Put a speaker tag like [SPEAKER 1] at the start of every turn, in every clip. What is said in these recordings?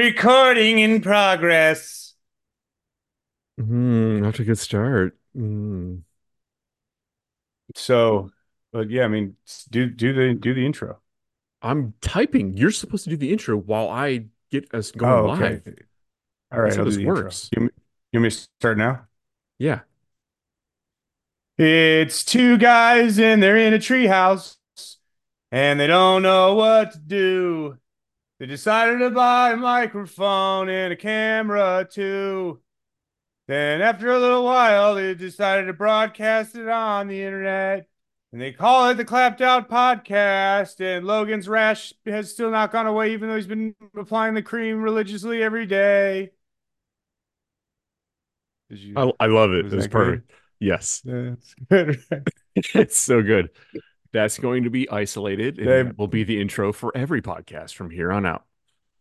[SPEAKER 1] Recording in progress.
[SPEAKER 2] Mm, that's a good start. Mm.
[SPEAKER 1] So, but yeah, I mean, do do the do the intro.
[SPEAKER 2] I'm typing. You're supposed to do the intro while I get us going
[SPEAKER 1] Oh, okay.
[SPEAKER 2] live.
[SPEAKER 1] All right,
[SPEAKER 2] That's how
[SPEAKER 1] do
[SPEAKER 2] this
[SPEAKER 1] the intro.
[SPEAKER 2] works.
[SPEAKER 1] You, want me- you want me to start now?
[SPEAKER 2] Yeah.
[SPEAKER 1] It's two guys and they're in a treehouse and they don't know what to do. They decided to buy a microphone and a camera too. Then after a little while, they decided to broadcast it on the internet. And they call it the Clapd Out Podcast. And Logan's rash has still not gone away, even though he's been applying the cream religiously every day. You?
[SPEAKER 2] I, I love it.
[SPEAKER 1] Was
[SPEAKER 2] It was
[SPEAKER 1] that good?
[SPEAKER 2] perfect. Yes.
[SPEAKER 1] That's good. right?
[SPEAKER 2] it's so good. That's going to be isolated and
[SPEAKER 1] They-
[SPEAKER 2] that will be the intro for every podcast from here on out.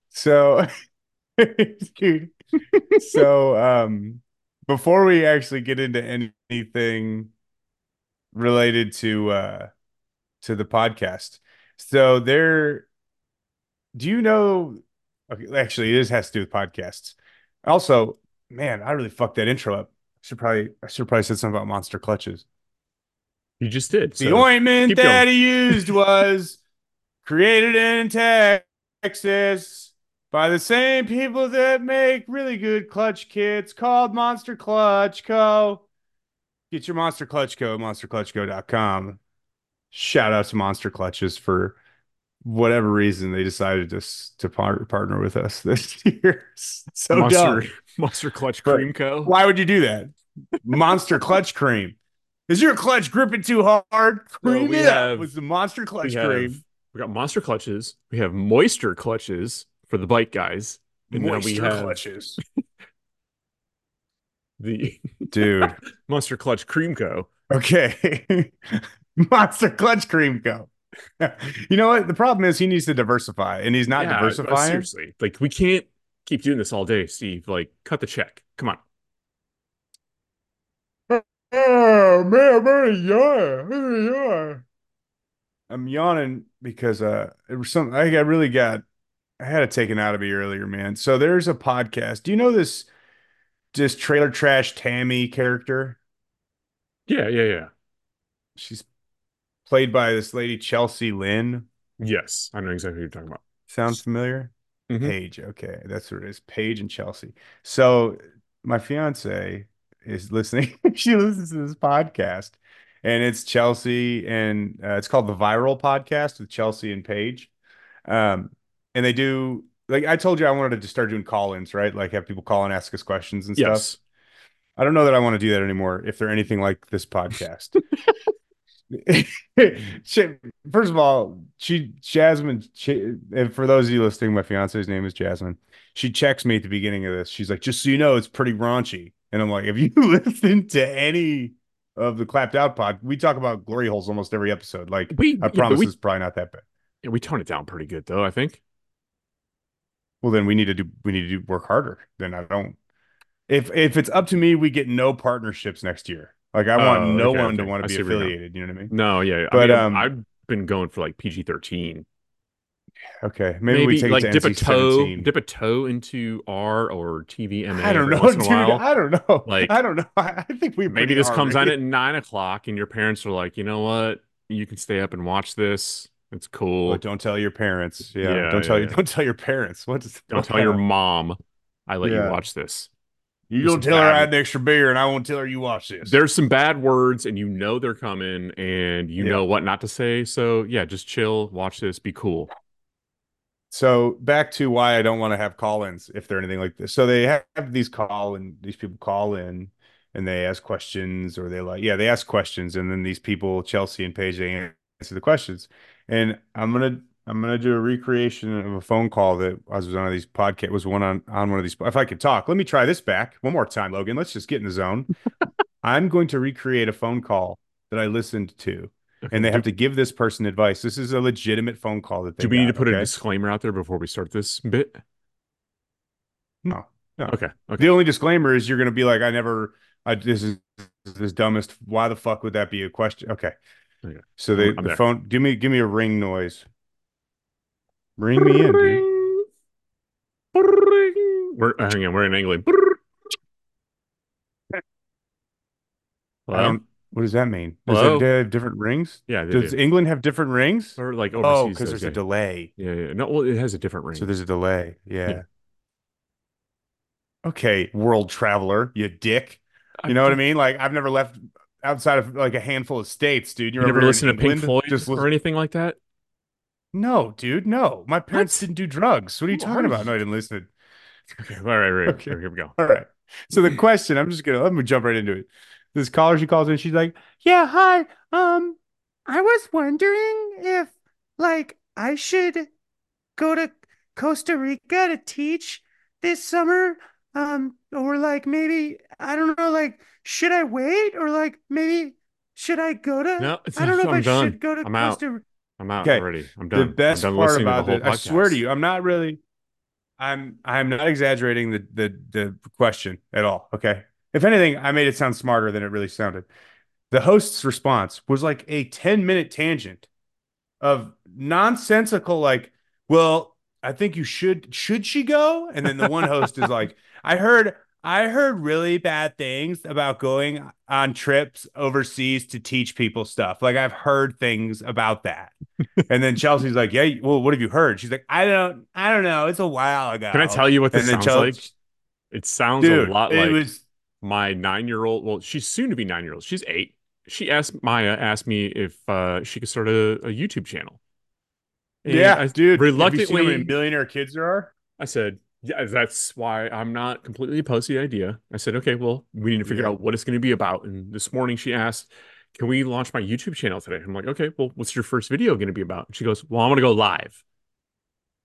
[SPEAKER 1] So, dude, so um, before we actually get into anything related to uh to the podcast, so there, do you know? Okay, actually, this has to do with podcasts. Also, man, I really fucked that intro up. I should probably I should probably said something about monster clutches.
[SPEAKER 2] You just did.
[SPEAKER 1] The
[SPEAKER 2] so
[SPEAKER 1] ointment that he used was created in Texas by the same people that make really good clutch kits called Monster Clutch Co. Get your Monster Clutch Co. monsterclutchco.com. Shout out to Monster Clutches for whatever reason they decided to to par- partner with us this year. So
[SPEAKER 2] Monster,
[SPEAKER 1] dumb.
[SPEAKER 2] Monster Clutch Cream Co.
[SPEAKER 1] Why would you do that? Monster Clutch Cream. Is your clutch gripping too hard? Cream
[SPEAKER 2] we
[SPEAKER 1] it up with the Monster Clutch
[SPEAKER 2] we have,
[SPEAKER 1] Cream.
[SPEAKER 2] we got Monster Clutches. We have Moisture Clutches for the bike guys. And then we
[SPEAKER 1] Moisture
[SPEAKER 2] have
[SPEAKER 1] clutches.
[SPEAKER 2] the
[SPEAKER 1] Dude.
[SPEAKER 2] Monster Clutch Cream Co.
[SPEAKER 1] Okay. Monster Clutch Cream Co. you know what? The problem is he needs to diversify and he's not
[SPEAKER 2] Yeah, uh,
[SPEAKER 1] diversifying.
[SPEAKER 2] Seriously, like we can't keep doing this all day, Steve. Like, cut the check. Come on.
[SPEAKER 1] Oh man, I'm very yawn. Very yawn. I'm yawning because uh it was something I got really got I had it taken out of me earlier, man. So there's a podcast. Do you know this this trailer trash Tammy character?
[SPEAKER 2] Yeah, yeah, yeah.
[SPEAKER 1] She's played by this lady Chelsea Lynn.
[SPEAKER 2] Yes, I know exactly what you're talking about.
[SPEAKER 1] Sounds familiar?
[SPEAKER 2] Mhm.
[SPEAKER 1] Paige. Okay, that's what it is. Paige and Chelsea. So my fiance is listening. she listens to this podcast, and it's Chelsea, and uh, it's called the Viral Podcast with Chelsea and Paige. Um, and they do like I told you, I wanted to start doing call-ins, right? Like have people call and ask us questions and stuff.
[SPEAKER 2] Yes.
[SPEAKER 1] I don't know that I want to do that anymore if they're anything like this podcast. She- First of all, she Jasmine, she, and for those of you listening, my fiance's name is Jasmine. She checks me at the beginning of this. She's like, just so you know, it's pretty raunchy. And I'm like, if you listen to any of the clapped out pod? We talk about glory holes almost every episode. Like,
[SPEAKER 2] We,
[SPEAKER 1] I promise
[SPEAKER 2] we,
[SPEAKER 1] it's probably not that bad.
[SPEAKER 2] yeah, we tone it down pretty good though. I think.
[SPEAKER 1] Well, then we need to do we need to do work harder. Then I don't. If if it's up to me, we get no partnerships next year. Like I want
[SPEAKER 2] Oh,
[SPEAKER 1] no
[SPEAKER 2] okay,
[SPEAKER 1] one to
[SPEAKER 2] okay.
[SPEAKER 1] want
[SPEAKER 2] I
[SPEAKER 1] to be
[SPEAKER 2] see where you're going.
[SPEAKER 1] affiliated. You know what I mean?
[SPEAKER 2] No, yeah,
[SPEAKER 1] But,
[SPEAKER 2] I mean,
[SPEAKER 1] um,
[SPEAKER 2] I've been going for like PG thirteen.
[SPEAKER 1] Okay, maybe, we take
[SPEAKER 2] like
[SPEAKER 1] it to
[SPEAKER 2] dip a toe,
[SPEAKER 1] 17.
[SPEAKER 2] dip a toe into R or TVMA.
[SPEAKER 1] I don't know, dude. I don't know.
[SPEAKER 2] Like,
[SPEAKER 1] I don't know. I think we
[SPEAKER 2] Maybe this comes on at nine o'clock, and your parents are like, you know what? You can stay up and watch this. It's cool.
[SPEAKER 1] But don't tell your parents. Yeah,
[SPEAKER 2] Yeah,
[SPEAKER 1] don't tell
[SPEAKER 2] yeah,
[SPEAKER 1] you.
[SPEAKER 2] yeah.
[SPEAKER 1] Don't tell your parents. What is,
[SPEAKER 2] Don't tell your
[SPEAKER 1] of-
[SPEAKER 2] mom I let you watch this.
[SPEAKER 1] You
[SPEAKER 2] There's
[SPEAKER 1] don't tell her I had an extra beer, and I won't tell her you watch this.
[SPEAKER 2] There's some bad words, and you know they're coming, and you know what not to say. So yeah, just chill, watch this, be cool.
[SPEAKER 1] So back to why I don't want to have call-ins if they're anything like this. So they have, these call and these people call in and they ask questions or they like yeah they ask questions and then these people Chelsea and Paige they answer the questions. And I'm gonna I'm gonna do a recreation of a phone call that I was on one of these podcast was one on on one of these. If I could talk, let me try this back one more time, Logan. Let's just get in the zone. I'm going to recreate a phone call that I listened to.
[SPEAKER 2] Okay,
[SPEAKER 1] And they have to give this person advice. This is a legitimate phone call that they
[SPEAKER 2] do we need to
[SPEAKER 1] got,
[SPEAKER 2] put a disclaimer out there before we start this bit?
[SPEAKER 1] No, no.
[SPEAKER 2] Okay, okay.
[SPEAKER 1] The only disclaimer is you're going to be like, I never, I, this is this dumbest. Why the fuck would that be a question? Okay.
[SPEAKER 2] Okay.
[SPEAKER 1] So they,
[SPEAKER 2] I'm
[SPEAKER 1] the
[SPEAKER 2] there.
[SPEAKER 1] phone, give me, give me a ring noise. Ring me in, dude.
[SPEAKER 2] We're hang on, we're in England.
[SPEAKER 1] I don't. What does that mean? Does it
[SPEAKER 2] Hello?
[SPEAKER 1] do they have different rings?
[SPEAKER 2] Yeah,
[SPEAKER 1] Does
[SPEAKER 2] do.
[SPEAKER 1] England have different rings?
[SPEAKER 2] Or like overseas?
[SPEAKER 1] Oh,
[SPEAKER 2] overseas
[SPEAKER 1] because
[SPEAKER 2] does,
[SPEAKER 1] there's a delay.
[SPEAKER 2] Yeah, yeah. No, well, it has a different ring.
[SPEAKER 1] So there's a delay.
[SPEAKER 2] Yeah.
[SPEAKER 1] Yeah. Okay, world traveler, you dick.
[SPEAKER 2] I
[SPEAKER 1] You know what I mean? Like I've never left outside of like a handful of states, dude.
[SPEAKER 2] You
[SPEAKER 1] You're
[SPEAKER 2] never
[SPEAKER 1] over here in
[SPEAKER 2] listen to Pink Floyd
[SPEAKER 1] Just
[SPEAKER 2] or anything like that?
[SPEAKER 1] No, dude, no. My parents
[SPEAKER 2] What?
[SPEAKER 1] didn't do drugs. What are you talking about? No, I didn't listen.
[SPEAKER 2] Okay, all right, right.
[SPEAKER 1] Okay.
[SPEAKER 2] Here we go.
[SPEAKER 1] All right. So the question, I'm just gonna let me jump right into it. This caller, she calls in, she's like, Yeah, hi. Um, I was wondering if like I should go to Costa Rica to teach this summer. Um, or like maybe I don't know, like should I wait or like maybe should I go to
[SPEAKER 2] No, it's,
[SPEAKER 1] I don't know if
[SPEAKER 2] I'm
[SPEAKER 1] I
[SPEAKER 2] done.
[SPEAKER 1] should go to
[SPEAKER 2] I'm out.
[SPEAKER 1] Costa
[SPEAKER 2] I'm out
[SPEAKER 1] Okay.
[SPEAKER 2] already. I'm done the
[SPEAKER 1] best
[SPEAKER 2] I'm done
[SPEAKER 1] part
[SPEAKER 2] listening to the
[SPEAKER 1] about
[SPEAKER 2] whole
[SPEAKER 1] this, I swear to you, I'm not really, I'm I'm not exaggerating the the the question at all. Okay, if anything, I made it sound smarter than it really sounded. The host's response was like a 10 minute tangent of nonsensical, like, well, I think you should should she go? And then the one host is like, I heard I heard really bad things about going on trips overseas to teach people stuff. Like I've heard things about that. and then Chelsea's like, "Yeah, well, what have you heard?" She's like, "I don't I don't know. It's a while ago."
[SPEAKER 2] Can I tell you what this
[SPEAKER 1] And
[SPEAKER 2] sounds
[SPEAKER 1] Chelsea,
[SPEAKER 2] like? It sounds
[SPEAKER 1] dude,
[SPEAKER 2] a lot
[SPEAKER 1] it
[SPEAKER 2] like
[SPEAKER 1] was
[SPEAKER 2] my nine-year-old. Well, she's soon to be nine-year-old. She's eight. She asked Maya asked me if uh, she could start a, a YouTube channel. And
[SPEAKER 1] yeah,
[SPEAKER 2] I
[SPEAKER 1] dude. Have you seen how many
[SPEAKER 2] reluctantly
[SPEAKER 1] millionaire kids there are?
[SPEAKER 2] I said, yeah, that's why I'm not completely opposed to the idea. I said, okay, well, we need to figure
[SPEAKER 1] Yeah.
[SPEAKER 2] out what it's going to be about. And this morning she asked, can we launch my YouTube channel today? I'm like, okay, well, what's your first video going to be about? And she goes, well, I'm going to go live.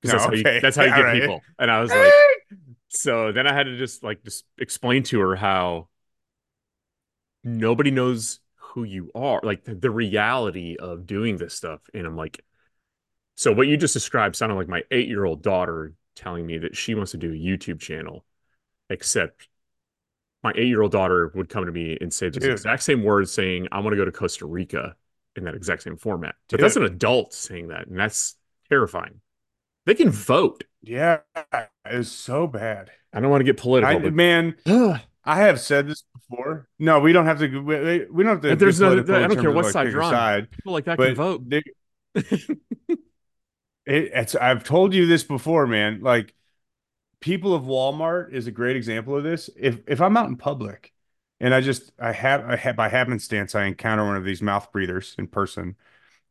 [SPEAKER 2] Because
[SPEAKER 1] No,
[SPEAKER 2] that's, how you,
[SPEAKER 1] okay.
[SPEAKER 2] that's how you get
[SPEAKER 1] right.
[SPEAKER 2] people. And I was like, so then I had to just like just explain to her how nobody knows who you are, like the, the reality of doing this stuff. And I'm like, so what you just described sounded like my eight year old daughter telling me that she wants to do a YouTube channel, except my eight year old daughter would come to me and say
[SPEAKER 1] Dude.
[SPEAKER 2] exact same words saying, I want to go to Costa Rica in that exact same format. But that's an adult saying that, and that's terrifying. They can vote.
[SPEAKER 1] Yeah, it's so bad.
[SPEAKER 2] I don't want to get political,
[SPEAKER 1] I,
[SPEAKER 2] but
[SPEAKER 1] man, I have said this before. No, we don't have to. We, we don't have to.
[SPEAKER 2] There's no- I don't care what
[SPEAKER 1] like,
[SPEAKER 2] side you're on.
[SPEAKER 1] side,
[SPEAKER 2] people like that can vote.
[SPEAKER 1] they- it, it's. I've told you this before, man. Like, people of Walmart is a great example of this. If if I'm out in public, and I just I have I have by happenstance I encounter one of these mouth breathers in person,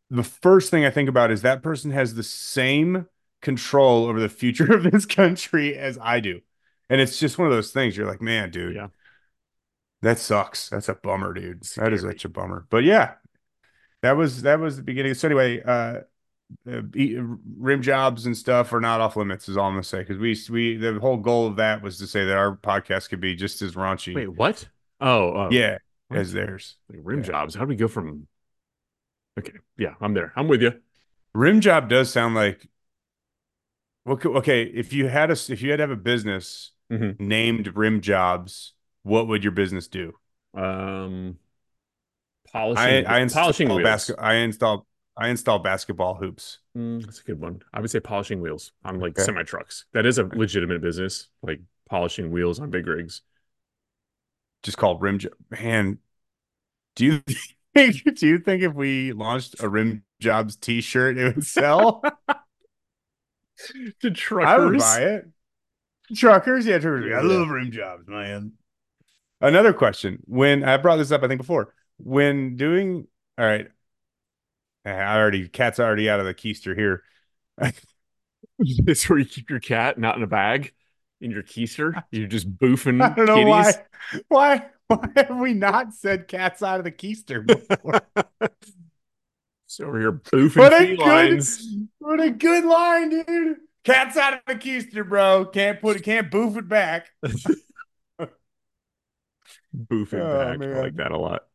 [SPEAKER 1] the first thing I think about is that person has the same control over the future of this country as I do. And it's just one of those things. You're like, man, dude,
[SPEAKER 2] Yeah.
[SPEAKER 1] that sucks. That's a bummer, dude. That is such a bummer. But yeah, that was that was the beginning. So anyway, uh, uh rim jobs and stuff are not off limits. Is all I'm gonna say because we we the whole goal of that was to say that our podcast could be just as raunchy,
[SPEAKER 2] Wait, what? Oh, oh.
[SPEAKER 1] yeah,
[SPEAKER 2] What?
[SPEAKER 1] as theirs.
[SPEAKER 2] Like rim
[SPEAKER 1] Yeah.
[SPEAKER 2] jobs. How do we go from? Okay, yeah, I'm there. I'm with you.
[SPEAKER 1] Rim job does sound like what could- okay, if you had a if you had to have a business
[SPEAKER 2] Mhm.
[SPEAKER 1] named Rim Jobs, what would your business do?
[SPEAKER 2] Um, polishing,
[SPEAKER 1] I I install
[SPEAKER 2] polishing wheels.
[SPEAKER 1] basket I install I install basketball hoops.
[SPEAKER 2] Mm, that's a good one. I would say polishing wheels on like
[SPEAKER 1] Okay.
[SPEAKER 2] semi trucks. That is a legitimate business, like polishing wheels on big rigs.
[SPEAKER 1] Just called Rim Job. Man, do you think do you think if we launched a Rim Jobs t-shirt it would sell?
[SPEAKER 2] To truckers.
[SPEAKER 1] I would buy it. Truckers, yeah, truckers.
[SPEAKER 2] Yeah,
[SPEAKER 1] I love rim jobs, man. Another question. When I brought this up, I think before, when doing all right, I already cat's already out of the keister here.
[SPEAKER 2] It's where you keep your cat, not in a bag, in your keister. You're just boofing
[SPEAKER 1] I don't know
[SPEAKER 2] kitties.
[SPEAKER 1] why. Why why have we not said cat's out of the keister before?
[SPEAKER 2] So over here boofing
[SPEAKER 1] what a good what a good line, dude. Cat's out of the keister, bro. Can't put it, can't boof it back.
[SPEAKER 2] Boofing
[SPEAKER 1] Oh,
[SPEAKER 2] back. I like that a lot.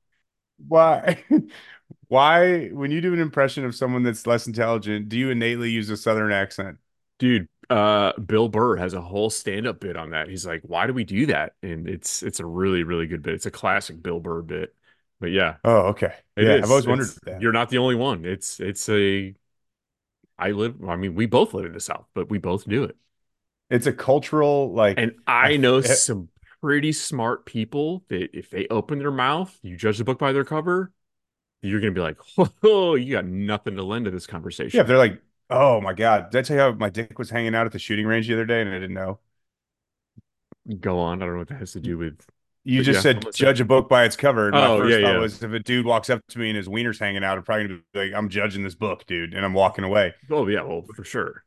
[SPEAKER 1] Why? Why, when you do an impression of someone that's less intelligent, do you innately use a southern accent?
[SPEAKER 2] Dude, uh, Bill Burr has a whole stand-up bit on that. He's like, "Why do we do that?" And it's it's a really really good bit. It's a classic Bill Burr bit. But yeah,
[SPEAKER 1] Oh, okay.
[SPEAKER 2] it
[SPEAKER 1] yeah,
[SPEAKER 2] is.
[SPEAKER 1] I've always wondered.
[SPEAKER 2] You're not the only one. It's it's a. I live. I mean, we both live in the South, but we both do it.
[SPEAKER 1] it's a cultural like
[SPEAKER 2] And I know some pretty smart people that if they open their mouth, you judge the book by their cover, you're gonna be like, oh, you got nothing to lend to this conversation.
[SPEAKER 1] Yeah, they're like, oh my God. Did I tell you how my dick was hanging out at the shooting range the other day and I didn't know?
[SPEAKER 2] Go on. I don't know what that has to do with.
[SPEAKER 1] You just yeah, said judge a book by its cover. And
[SPEAKER 2] oh,
[SPEAKER 1] my first
[SPEAKER 2] yeah,
[SPEAKER 1] thought
[SPEAKER 2] yeah.
[SPEAKER 1] was if a dude walks up to me and his wiener's hanging out, I'm probably gonna be like, I'm judging this book, dude, and I'm walking away.
[SPEAKER 2] Oh yeah, well for sure.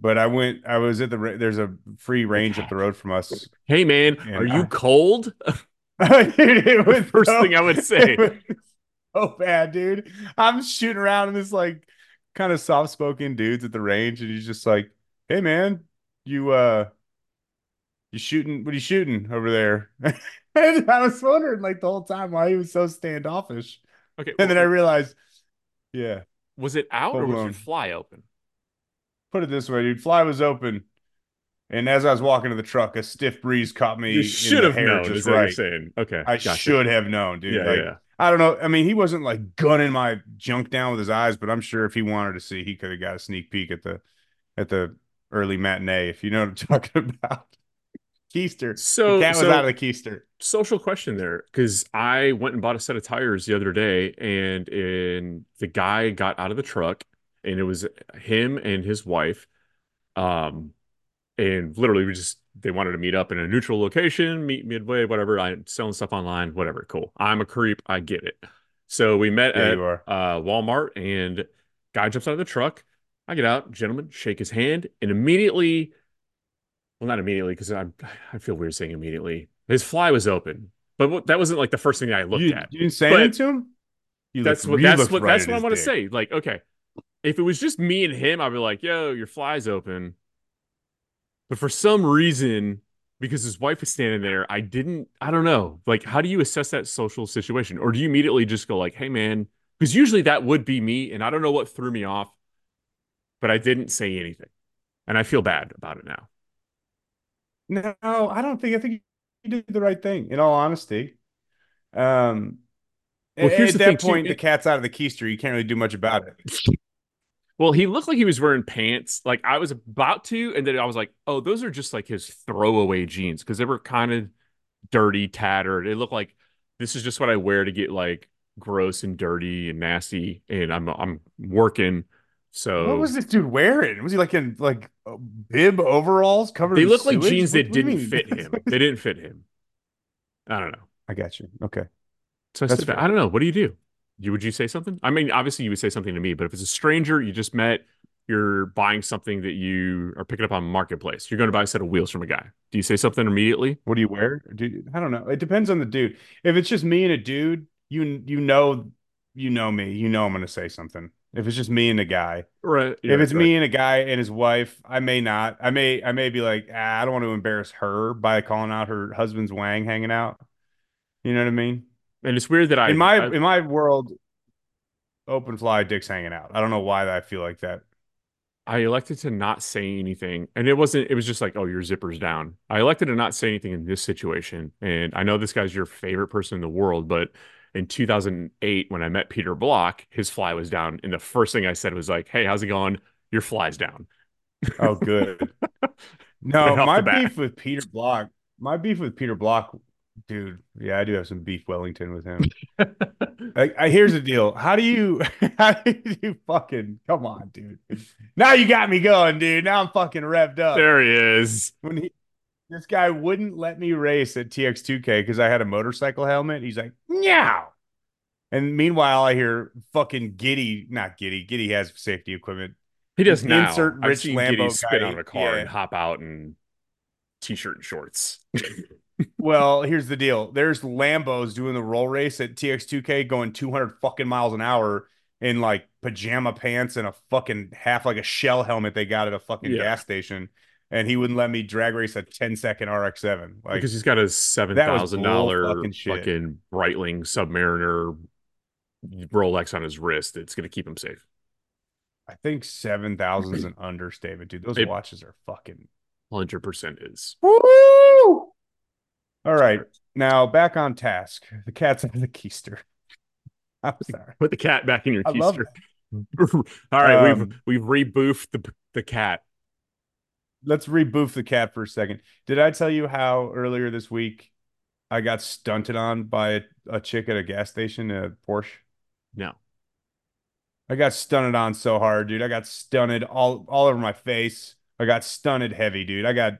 [SPEAKER 1] But I went. I was at the. There's a free range up the road from us.
[SPEAKER 2] Hey man, are you I, cold? it was first so, thing I would say.
[SPEAKER 1] So bad, dude. I'm shooting around in this like kind of soft spoken dudes at the range, and he's just like, "Hey man, you uh, you shooting? What are you shooting over there?" and I was wondering like the whole time why he was so standoffish.
[SPEAKER 2] Okay,
[SPEAKER 1] and well, then I realized, yeah,
[SPEAKER 2] was it out or was your fly open?
[SPEAKER 1] Put it this way, dude. Fly was open. And as I was walking to the truck, a stiff breeze caught me.
[SPEAKER 2] You should have known. Just right. saying. Okay,
[SPEAKER 1] I gotcha. should have known, dude.
[SPEAKER 2] Yeah,
[SPEAKER 1] like,
[SPEAKER 2] yeah.
[SPEAKER 1] I don't know. I mean, he wasn't like gunning my junk down with his eyes, but I'm sure if he wanted to see, he could have got a sneak peek at the at the early matinee. If you know what I'm talking about. Keister.
[SPEAKER 2] So
[SPEAKER 1] the cat was
[SPEAKER 2] so,
[SPEAKER 1] out of the keister.
[SPEAKER 2] Social question there, because I went and bought a set of tires the other day, and in the guy got out of the truck, and it was him and his wife. Um, and literally we just they wanted to meet up in a neutral location, meet midway, whatever. I'm selling stuff online, whatever. Cool. I'm a creep. I get it. So we met
[SPEAKER 1] yeah,
[SPEAKER 2] at uh, Walmart, and guy jumps out of the truck. I get out, gentleman, shake his hand, and immediately, well, not immediately because I I feel weird saying immediately. His fly was open, but that wasn't like the first thing I looked
[SPEAKER 1] you,
[SPEAKER 2] at.
[SPEAKER 1] You didn't say anything to him.
[SPEAKER 2] You that's looked, what that's what right that's what I want to say. Like, okay, if it was just me and him, I'd be like, "Yo, your fly's open." But for some reason, because his wife was standing there, I didn't, I don't know. Like, how do you assess that social situation? Or do you immediately just go, like, hey, man, because usually that would be me. And I don't know what threw me off, but I didn't say anything. And I feel bad about it now.
[SPEAKER 1] No, I don't think, I think you did the right thing, in all honesty. Um, well, here's at that point, too, the cat's out of the keister. You can't really do much about it.
[SPEAKER 2] Well, he looked like he was wearing pants. Like I was about to, and then I was like, oh, those are just like his throwaway jeans because they were kind of dirty, tattered. It looked like this is just what I wear to get like gross and dirty and nasty. And I'm I'm working. So
[SPEAKER 1] what was this dude wearing? Was he like in like uh, bib overalls covered?
[SPEAKER 2] They look like jeans what, that didn't fit him. they didn't fit him. I don't know.
[SPEAKER 1] I got you. Okay.
[SPEAKER 2] So I, said, I don't know. What do you do? you would you say something? I mean, obviously you would say something to me, but if it's a stranger you just met, you're buying something that you are picking up on marketplace. You're going to buy a set of wheels from a guy. Do you say something immediately?
[SPEAKER 1] What do you wear? Do I don't know. It depends on the dude. If it's just me and a dude, you you know you know me. You know I'm going to say something. If it's just me and a guy,
[SPEAKER 2] right?
[SPEAKER 1] Yeah, if it's right. me and a guy and his wife, I may not. I may I may be like, ah, I don't want to embarrass her by calling out her husband's wang hanging out. You know what I mean?
[SPEAKER 2] And it's weird that I
[SPEAKER 1] in my
[SPEAKER 2] I,
[SPEAKER 1] in my world, open fly, dick's hanging out. I don't know why I feel like that.
[SPEAKER 2] I elected to not say anything, and it wasn't. It was just like, oh, your zipper's down. I elected to not say anything in this situation, and I know this guy's your favorite person in the world, but in 2008 when I met Peter Block, his fly was down, and the first thing I said was like, "Hey, how's it going? Your fly's down."
[SPEAKER 1] Oh, good. no, my beef with Peter Block, my beef with Peter Block Dude, yeah, I do have some beef Wellington with him. I, I, here's the deal. How do you how do you fucking come on, dude? Now you got me going, dude. Now I'm fucking revved up.
[SPEAKER 2] There he is.
[SPEAKER 1] When he this guy wouldn't let me race at TX2K because I had a motorcycle helmet. He's like, meow. And meanwhile, I hear fucking Giddy, not Giddy. Giddy has safety equipment.
[SPEAKER 2] He does now. Insert Rich I've seen Lambo spin on a car yeah. and hop out in t-shirt and shorts.
[SPEAKER 1] well, here's the deal. There's Lambos doing the roll race at TX2K going 200 fucking miles an hour in like pajama pants and a fucking half like a shell helmet they got at a fucking yeah. gas station. And he wouldn't let me drag race a 10 second RX7.
[SPEAKER 2] Like, because he's got a $7,000 fucking, fucking Breitling Submariner Rolex on his wrist. It's going to keep him safe.
[SPEAKER 1] I think 7,000 is an understatement, dude. Those it, watches are fucking
[SPEAKER 2] 100% is.
[SPEAKER 1] Woo! All right. Now back on task. The cat's in the keister. I'm sorry.
[SPEAKER 2] Put the cat back in your keister. All right, um, we've we've reboofed the the cat.
[SPEAKER 1] Let's reboof the cat for a second. Did I tell you how earlier this week I got stunted on by a, a chick at a gas station, a Porsche?
[SPEAKER 2] No.
[SPEAKER 1] I got stunted on so hard, dude. I got stunted all all over my face. I got stunted heavy, dude. I got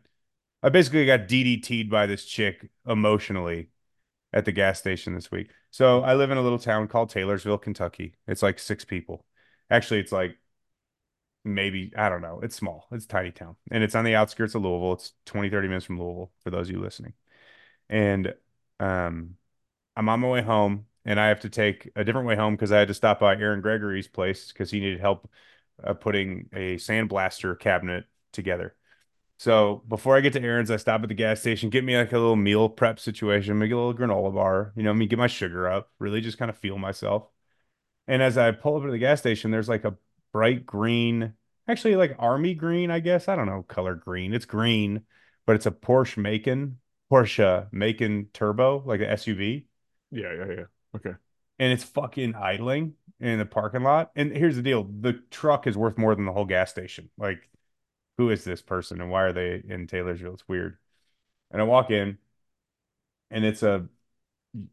[SPEAKER 1] I basically got DDT'd by this chick emotionally at the gas station this week. So I live in a little town called Taylorsville, Kentucky. It's like six people. Actually, it's like maybe, I don't know. It's small. It's tiny town. And it's on the outskirts of Louisville. It's 20, 30 minutes from Louisville for those of you listening. And um I'm on my way home and I have to take a different way home because I had to stop by Aaron Gregory's place because he needed help uh, putting a sandblaster cabinet together. So before I get to Aaron's, I stop at the gas station, get me like a little meal prep situation, make a little granola bar, you know, me get my sugar up, really just kind of feel myself. And as I pull up to the gas station, there's like a bright green, actually like army green, I guess. I don't know color green. It's green, but it's a Porsche Macan, Porsche Macan Turbo, like an SUV.
[SPEAKER 2] Yeah, yeah, yeah. Okay.
[SPEAKER 1] And it's fucking idling in the parking lot. And here's the deal the truck is worth more than the whole gas station. Like, who is this person and why are they in Taylorsville? It's weird. And I walk in and it's a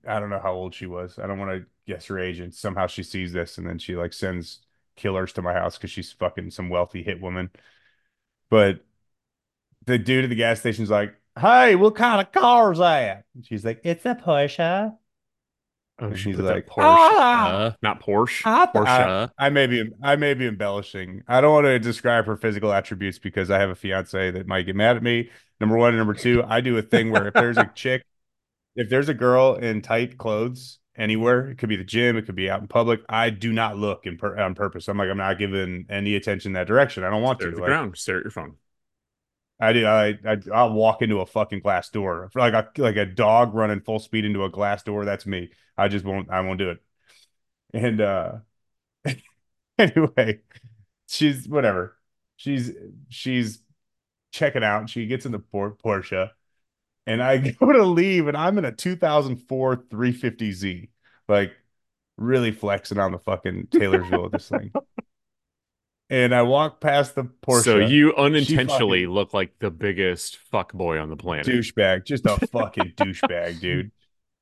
[SPEAKER 1] I don't know how old she was. I don't want to guess her age. And somehow she sees this and then she like sends killers to my house because she's fucking some wealthy hit woman. But the dude at the gas station's like, Hey, what kind of car's that? And she's like, It's a Porsche.
[SPEAKER 2] Oh,
[SPEAKER 1] And
[SPEAKER 2] she
[SPEAKER 1] he's
[SPEAKER 2] put
[SPEAKER 1] like,
[SPEAKER 2] Porsche,
[SPEAKER 1] "Ah!"
[SPEAKER 2] uh, not Porsche.
[SPEAKER 1] I,
[SPEAKER 2] Porsche.
[SPEAKER 1] I, I may be I may be embellishing. I don't want to describe her physical attributes because I have a fiance that might get mad at me. Number one and number two, I do a thing where if there's a chick, if there's a girl in tight clothes anywhere, it could be the gym, it could be out in public. I do not look in per, on purpose. I'm like I'm not giving any attention that direction. I don't want
[SPEAKER 2] Stare
[SPEAKER 1] to.
[SPEAKER 2] at the
[SPEAKER 1] Like
[SPEAKER 2] ground. Stare at your phone.
[SPEAKER 1] I do. I, I I'll walk into a fucking glass door like a like a dog running full speed into a glass door. That's me. I just won't. I won't do it. And uh anyway, she's whatever. She's she's checking out. She gets in the Por- Porsche, and I go to leave, and I'm in a 2004 350Z, like really flexing on the fucking Taylorsville of this thing. And I walk past the Porsche.
[SPEAKER 2] So you unintentionally
[SPEAKER 1] fucking
[SPEAKER 2] look like the biggest fuck boy on the planet.
[SPEAKER 1] douchebag, just a fucking douchebag, dude.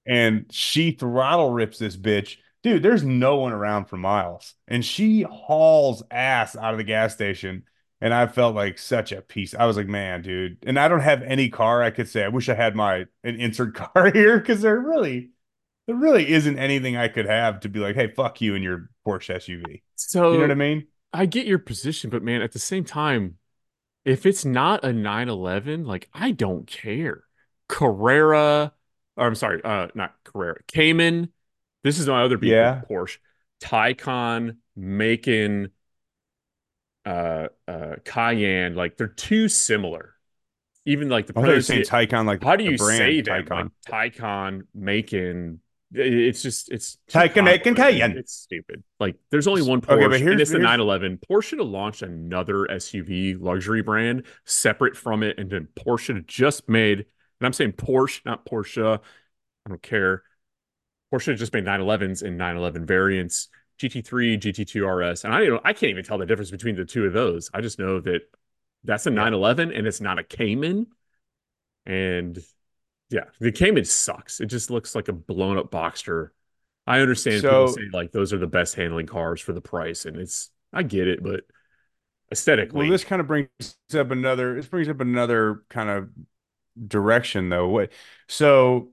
[SPEAKER 1] And she throttle rips this bitch. Dude, there's no one around for miles. And she hauls ass out of the gas station. And I felt like such a piece. I was like, man, dude. And I don't have any car. I could say, I wish I had my an insert car here because there really, there really isn't anything I could have to be like, hey, fuck you and your Porsche SUV.
[SPEAKER 2] So
[SPEAKER 1] You know what I mean?
[SPEAKER 2] I get your position, but man, at the same time, if it's not a 911, like I don't care. Carrera, or I'm sorry, uh, not Carrera, Cayman. This is my other vehicle,
[SPEAKER 1] Yeah.
[SPEAKER 2] Porsche, Taycan, Macon, uh, uh, Cayenne. Like they're too similar. Even like the
[SPEAKER 1] I thought you saying. Taycan, like
[SPEAKER 2] How do you
[SPEAKER 1] brand
[SPEAKER 2] say them?
[SPEAKER 1] Taycan.
[SPEAKER 2] Like Taycan, Macon. It's just it's
[SPEAKER 1] Macon,
[SPEAKER 2] complicated.
[SPEAKER 1] Cayenne.
[SPEAKER 2] It's stupid. Like there's only one
[SPEAKER 1] Okay,
[SPEAKER 2] Porsche,
[SPEAKER 1] but here's-
[SPEAKER 2] and it's the 911. Porsche should have launched another SUV luxury brand separate from it, and then Porsche just made. And I'm saying Porsche, not Porsche. I don't care. Porsche just made 911s and 911 variants, GT3, GT2 RS, and I don't. I can't even tell the difference between the two of those. I just know that that's a 911 and it's not a Cayman. And yeah, the Cayman sucks. It just looks like a blown up Boxster. I understand people say like those are the best handling cars for the price, and it's I get it, but aesthetically,
[SPEAKER 1] Well, this kind of brings up another. This brings up another kind of direction, though. What? So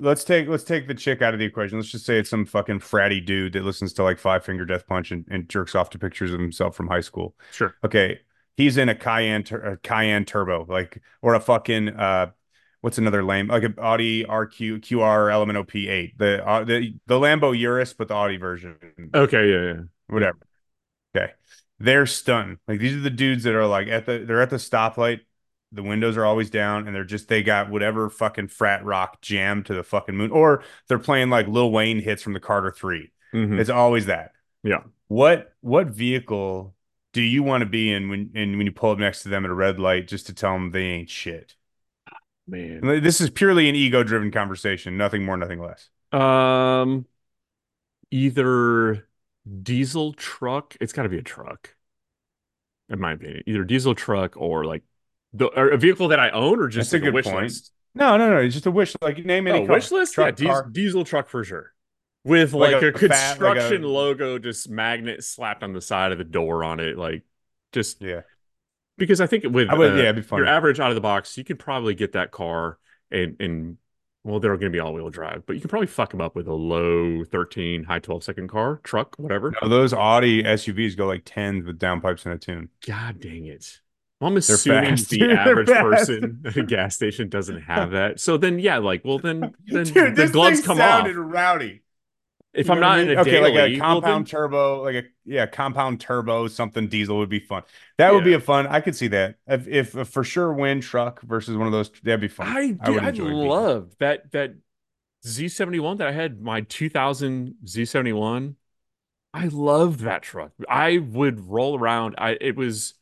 [SPEAKER 1] let's take let's take the chick out of the equation. Let's just say it's some fucking fratty dude that listens to like Five Finger Death Punch and, and jerks off to pictures of himself from high school.
[SPEAKER 2] sure.
[SPEAKER 1] Okay, he's in a Cayenne a Cayenne Turbo, like or a fucking uh, what's another lame like an Audi RQ QR Element OP8, the uh, the the Lambo Urus, but the Audi version
[SPEAKER 2] Okay, yeah, yeah.
[SPEAKER 1] whatever. Okay. They're stunned. Like these are the dudes that are like at the they're at the stoplight. The windows are always down and they're just they got whatever fucking frat rock jammed to the fucking moon. Or they're playing like Lil Wayne hits from the Carter 3.
[SPEAKER 2] Mhm.
[SPEAKER 1] It's always that.
[SPEAKER 2] Yeah.
[SPEAKER 1] What what vehicle do you want to be in when and when you pull up next to them at a red light just to tell them they ain't shit?
[SPEAKER 2] Man.
[SPEAKER 1] This is purely an ego driven conversation, nothing more, nothing less.
[SPEAKER 2] Um, either diesel truck. It's got to be a truck, in my opinion. Either diesel truck or like The a vehicle that I own or just
[SPEAKER 1] That's a
[SPEAKER 2] like a,
[SPEAKER 1] good
[SPEAKER 2] wish
[SPEAKER 1] point.
[SPEAKER 2] list?
[SPEAKER 1] No, no, no. It's just a wish. Like name any
[SPEAKER 2] Oh,
[SPEAKER 1] car.
[SPEAKER 2] wish list?
[SPEAKER 1] Truck,
[SPEAKER 2] yeah, dies-
[SPEAKER 1] car.
[SPEAKER 2] diesel truck for sure. With
[SPEAKER 1] Like
[SPEAKER 2] like,
[SPEAKER 1] a
[SPEAKER 2] a,
[SPEAKER 1] fat- like a-
[SPEAKER 2] construction logo, just magnet slapped on the side of the door on it, like just
[SPEAKER 1] Yeah.
[SPEAKER 2] Because I think with
[SPEAKER 1] would-
[SPEAKER 2] uh,
[SPEAKER 1] yeah, it'd be fun.
[SPEAKER 2] your average out of the box, you could probably get that car and and well, they're going to be all wheel drive, but you can probably fuck them up with a low 13, high 12 second car, truck, whatever.
[SPEAKER 1] No, those Audi SUVs go like 10s with downpipes and a tune.
[SPEAKER 2] God dang it. Well, I'm assuming
[SPEAKER 1] fast,
[SPEAKER 2] the
[SPEAKER 1] dude.
[SPEAKER 2] Average person at a gas station doesn't have that. So then, yeah, like, well, then, then
[SPEAKER 1] Dude,
[SPEAKER 2] the gloves come off.
[SPEAKER 1] rowdy.
[SPEAKER 2] If
[SPEAKER 1] You
[SPEAKER 2] I'm not
[SPEAKER 1] I
[SPEAKER 2] in a
[SPEAKER 1] okay,
[SPEAKER 2] daily,
[SPEAKER 1] like a compound turbo, like a yeah, compound turbo, something diesel would be fun. That would be a fun. I could see that. If, if a for sure win truck versus one of those, that'd be fun.
[SPEAKER 2] I,
[SPEAKER 1] I
[SPEAKER 2] I,
[SPEAKER 1] enjoy beating.
[SPEAKER 2] love that that Z71 that I had my 2000 Z71. I loved that truck. I would roll around. I it was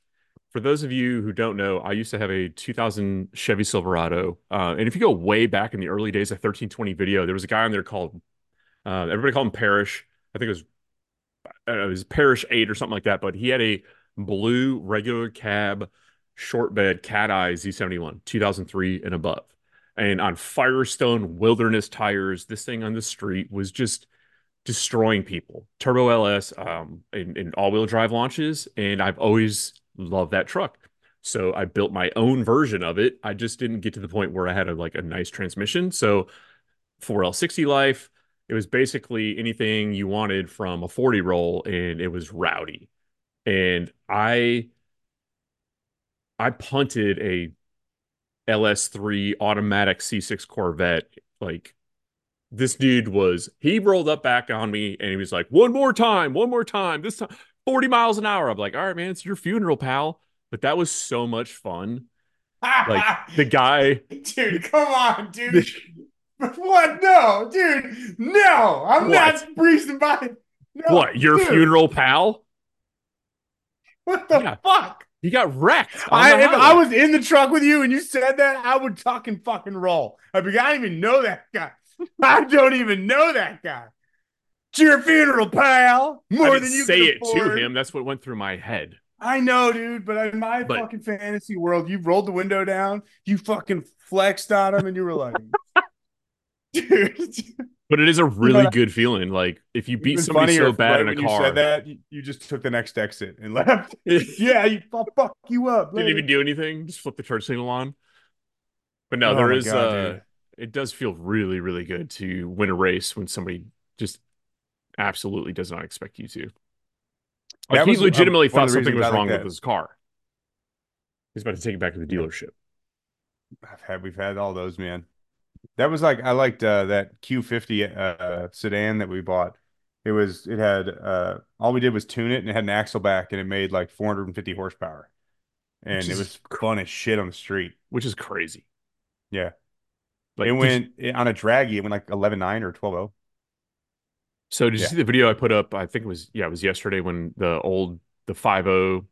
[SPEAKER 2] for those of you who don't know, I used to have a 2000 Chevy Silverado. Uh, and if you go way back in the early days of 1320 video, there was a guy on there called uh, everybody called him Parrish. I think it was uh, it was Parrish 8 or something like that, but he had a blue regular cab short bed cat eye Z71 2003 and above. And on Firestone Wilderness tires, this thing on the street was just destroying people. Turbo LS um, in, in all-wheel drive launches, and I've always loved that truck. So I built my own version of it. I just didn't get to the point where I had a, like a nice transmission. So 4L60 life, it was basically anything you wanted from a 40 roll, and it was rowdy. And I I punted a LS3 automatic C6 Corvette. Like this dude was, he rolled up back on me and he was like, one more time, one more time, this time 40 miles an hour. I'm like, all right, man, it's your funeral, pal. But that was so much fun. Like the guy,
[SPEAKER 1] dude, come on, dude. what? No, dude. No, I'm
[SPEAKER 2] What?
[SPEAKER 1] not breezing by. No,
[SPEAKER 2] what, your
[SPEAKER 1] dude,
[SPEAKER 2] funeral pal?
[SPEAKER 1] What the
[SPEAKER 2] Yeah.
[SPEAKER 1] fuck?
[SPEAKER 2] He got wrecked.
[SPEAKER 1] I, if I was in the truck with you and you said that, I would fucking fucking roll. I'd be, I don't even know that guy. I don't even know that guy. It's your funeral, pal. More than you
[SPEAKER 2] say it to him. That's what went through my head.
[SPEAKER 1] I know, dude, but in my
[SPEAKER 2] But-
[SPEAKER 1] fucking fantasy world, you rolled the window down, you fucking flexed on him, and you were like, dude.
[SPEAKER 2] But it is a really good feeling. Like if you beat somebody so bad in a
[SPEAKER 1] when You said that you, you just took the next exit and left. yeah, you I'll fuck you up. later.
[SPEAKER 2] Didn't even do anything. Just flip the turn signal on. But no,
[SPEAKER 1] Oh
[SPEAKER 2] there is.
[SPEAKER 1] God,
[SPEAKER 2] uh
[SPEAKER 1] dude.
[SPEAKER 2] It does feel really, really good to win a race when somebody just absolutely does not expect you to. Like
[SPEAKER 1] That
[SPEAKER 2] he
[SPEAKER 1] was, uh,
[SPEAKER 2] legitimately
[SPEAKER 1] of
[SPEAKER 2] thought something was
[SPEAKER 1] I like
[SPEAKER 2] wrong with his car. He's about to take it back to the dealership.
[SPEAKER 1] I've had we've had all those, man. That was like I liked uh, that Q50 uh, sedan that we bought. It was it had uh, all we did was tune it and it had an axle back and it made like 450 horsepower, and
[SPEAKER 2] Which
[SPEAKER 1] it was fun as shit on the street.
[SPEAKER 2] which is crazy.
[SPEAKER 1] Yeah,
[SPEAKER 2] Like
[SPEAKER 1] it
[SPEAKER 2] you-
[SPEAKER 1] went it- on a draggy. It went like 11.9 or 12.0.
[SPEAKER 2] So did you
[SPEAKER 1] Yeah.
[SPEAKER 2] see the video I put up? I think it was yeah, it was yesterday when the old the 50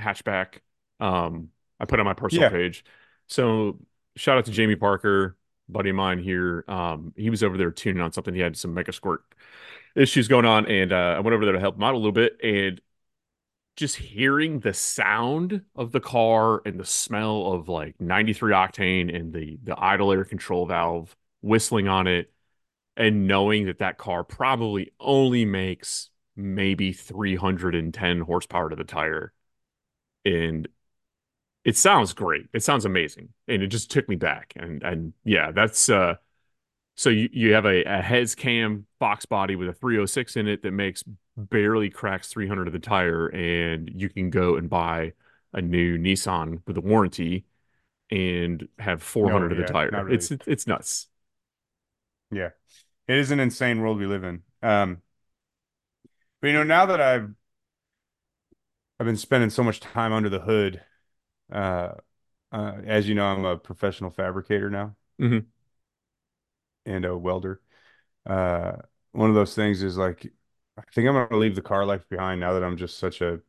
[SPEAKER 2] hatchback um I put on my personal
[SPEAKER 1] Yeah.
[SPEAKER 2] page. So shout out to Jamie Parker, buddy of mine here. Um he was over there tuning on something. He had some MegaSquirt issues going on and uh I went over there to help him out a little bit and just hearing the sound of the car and the smell of like 93 octane and the the idle air control valve whistling on it and knowing that that car probably only makes maybe 310 horsepower to the tire and it sounds great. It sounds amazing. And it just took me back. And and yeah that's uh so you, you have a, a heads cam Fox body with a 306 in it that makes barely cracks 300 of the tire. And you can go and buy a new Nissan with a warranty and have 400 of
[SPEAKER 1] yeah,
[SPEAKER 2] the tire
[SPEAKER 1] really.
[SPEAKER 2] it's it's nuts.
[SPEAKER 1] Yeah, it is an insane world we live in. Um, but you know, now that I've I've been spending so much time under the hood, uh, uh, as you know, I'm a professional fabricator now
[SPEAKER 2] Mhm.
[SPEAKER 1] and a welder. Uh, one of those things is like, I think I'm gonna leave the car life behind now that I'm just such a,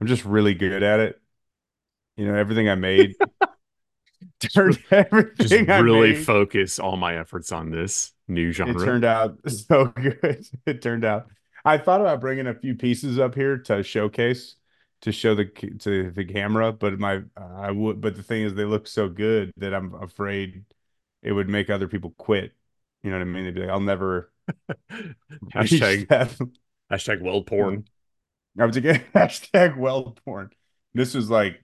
[SPEAKER 1] I'm just really good at it. You know, everything I made, turned
[SPEAKER 2] just
[SPEAKER 1] everything I
[SPEAKER 2] really
[SPEAKER 1] made.
[SPEAKER 2] focus all my efforts on this new
[SPEAKER 1] It
[SPEAKER 2] genre.
[SPEAKER 1] turned out so good. It turned out. I thought about bringing a few pieces up here to showcase to show the to the camera, but my I would. But the thing is, they look so good that I'm afraid it would make other people quit. You know what I mean? They'd be like, "I'll never."
[SPEAKER 2] hashtag hashtag weld porn.
[SPEAKER 1] I was again hashtag weld porn. This was like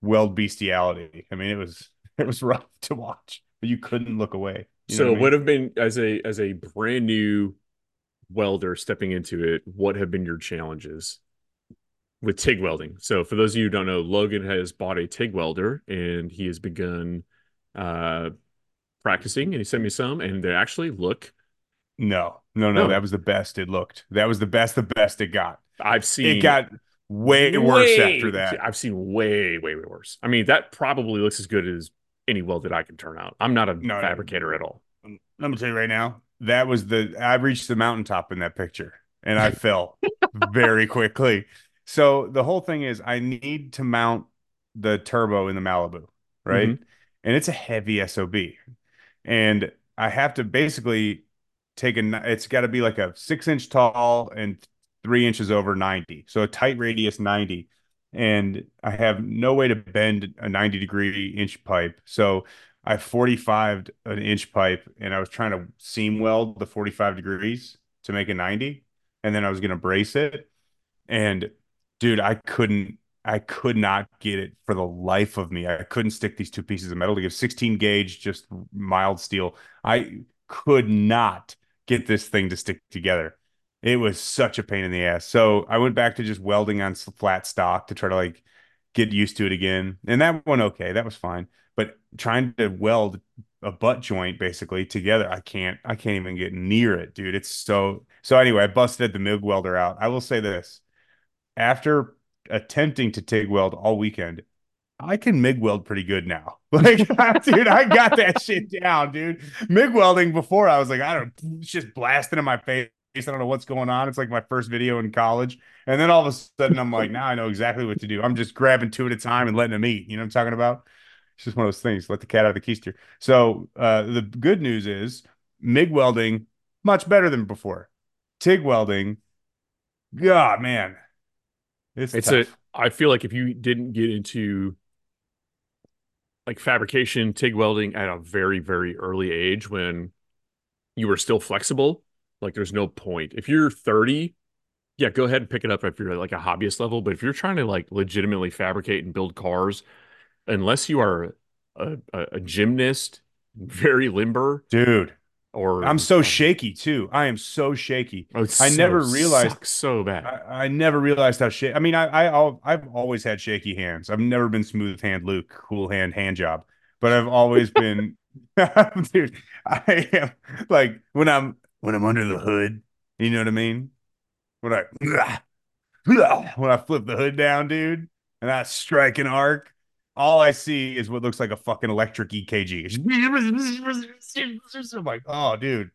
[SPEAKER 1] weld bestiality. I mean, it was it was rough to watch, but you couldn't look away.
[SPEAKER 2] You so, what would have been as a as a brand new welder stepping into it? What have been your challenges with TIG welding? So, for those of you who don't know, Logan has bought a TIG welder and he has begun uh, practicing, and he sent me some, and they actually look.
[SPEAKER 1] No, no, no, no, that was the best it looked. That was the best, the best it got.
[SPEAKER 2] I've seen
[SPEAKER 1] it got way, way worse after that.
[SPEAKER 2] I've seen way, way, way worse. I mean, that probably looks as good as any weld that I can turn out. I'm not a no, fabricator no. at all.
[SPEAKER 1] Let me tell you right now, that was the I reached the mountaintop in that picture and I fell very quickly. So the whole thing is I need to mount the turbo in the Malibu, right? Mm-hmm. And it's a heavy SOB. And I have to basically take a it's got to be like a six inch tall and three inches over 90. So a tight radius 90. And I have no way to bend a 90 degree inch pipe. So I 45'd an inch pipe and I was trying to seam weld the 45 degrees to make a 90. And then I was going to brace it. And dude, I couldn't, I could not get it for the life of me. I couldn't stick these two pieces of metal together. 16 gauge, just mild steel. I could not get this thing to stick together. It was such a pain in the ass. So I went back to just welding on flat stock to try to like get used to it again. And that went okay. That was fine. But trying to weld a butt joint basically together, I can't. I can't even get near it, dude. It's so. So anyway, I busted the MIG welder out. I will say this: after attempting to TIG weld all weekend, I can MIG weld pretty good now. Like, dude, I got that shit down, dude. MIG welding before I was like, I don't, it's just blasting in my face. I don't know what's going on. It's like my first video in college. And then all of a sudden I'm like, now I know exactly what to do. I'm just grabbing two at a time and letting them eat. You know what I'm talking about? It's just one of those things. Let the cat out of the keister. So uh, the good news is MIG welding, much better than before. TIG welding, God, man.
[SPEAKER 2] It's, it's tough. a I feel like if you didn't get into like fabrication, TIG welding at a very, very early age when you were still flexible, like there's no point. If you're 30, yeah, go ahead and pick it up if you're like a hobbyist level. But if you're trying to like legitimately fabricate and build cars, unless you are a, a, a gymnast, very limber,
[SPEAKER 1] dude. Or I'm so shaky too. I am so shaky. Oh, I so, never realized
[SPEAKER 2] so bad.
[SPEAKER 1] I, I, never realized how shaky. I mean, I, I I've always had shaky hands. I've never been smooth hand Luke, cool hand hand job, but I've always been, dude. I am like when I'm when I'm under the hood. You know what I mean? When I when I flip the hood down, dude, and I strike an arc, all I see is what looks like a fucking electric EKG. I'm like, oh, dude.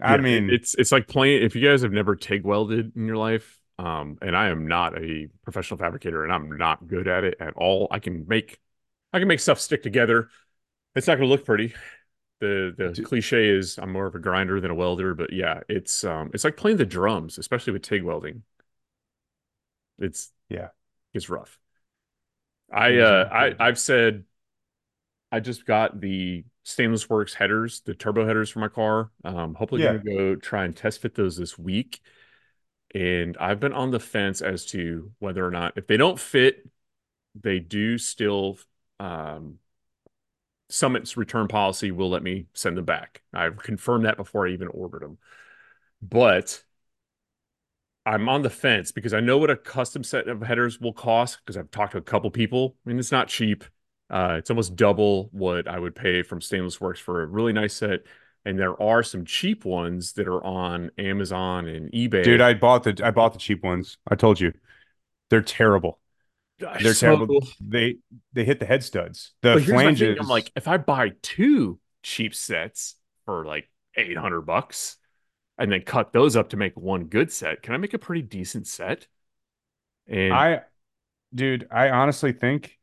[SPEAKER 1] I
[SPEAKER 2] yeah,
[SPEAKER 1] mean,
[SPEAKER 2] it's it's like playing. If you guys have never TIG welded in your life, um, and I am not a professional fabricator, and I'm not good at it at all. I can make, I can make stuff stick together. It's not going to look pretty. The the Dude. cliche is I'm more of a grinder than a welder, but yeah, it's um, it's like playing the drums, especially with TIG welding. It's
[SPEAKER 1] yeah,
[SPEAKER 2] it's rough. I uh I I've said I just got the stainless works headers, the turbo headers for my car. Um hopefully yeah. gonna go try and test fit those this week. And I've been on the fence as to whether or not if they don't fit, they do still um Summit's return policy will let me send them back. I've confirmed that before I even ordered them. But I'm on the fence because I know what a custom set of headers will cost because I've talked to a couple people. I mean, it's not cheap. Uh, it's almost double what I would pay from Stainless Works for a really nice set. And there are some cheap ones that are on Amazon and eBay.
[SPEAKER 1] Dude, I bought the I bought the cheap ones. I told you, they're terrible. They're so, terrible. They they hit the head studs. The flanges.
[SPEAKER 2] I'm like, if I buy two cheap sets for like eight hundred bucks, and then cut those up to make one good set, can I make a pretty decent set?
[SPEAKER 1] And I, dude, I honestly think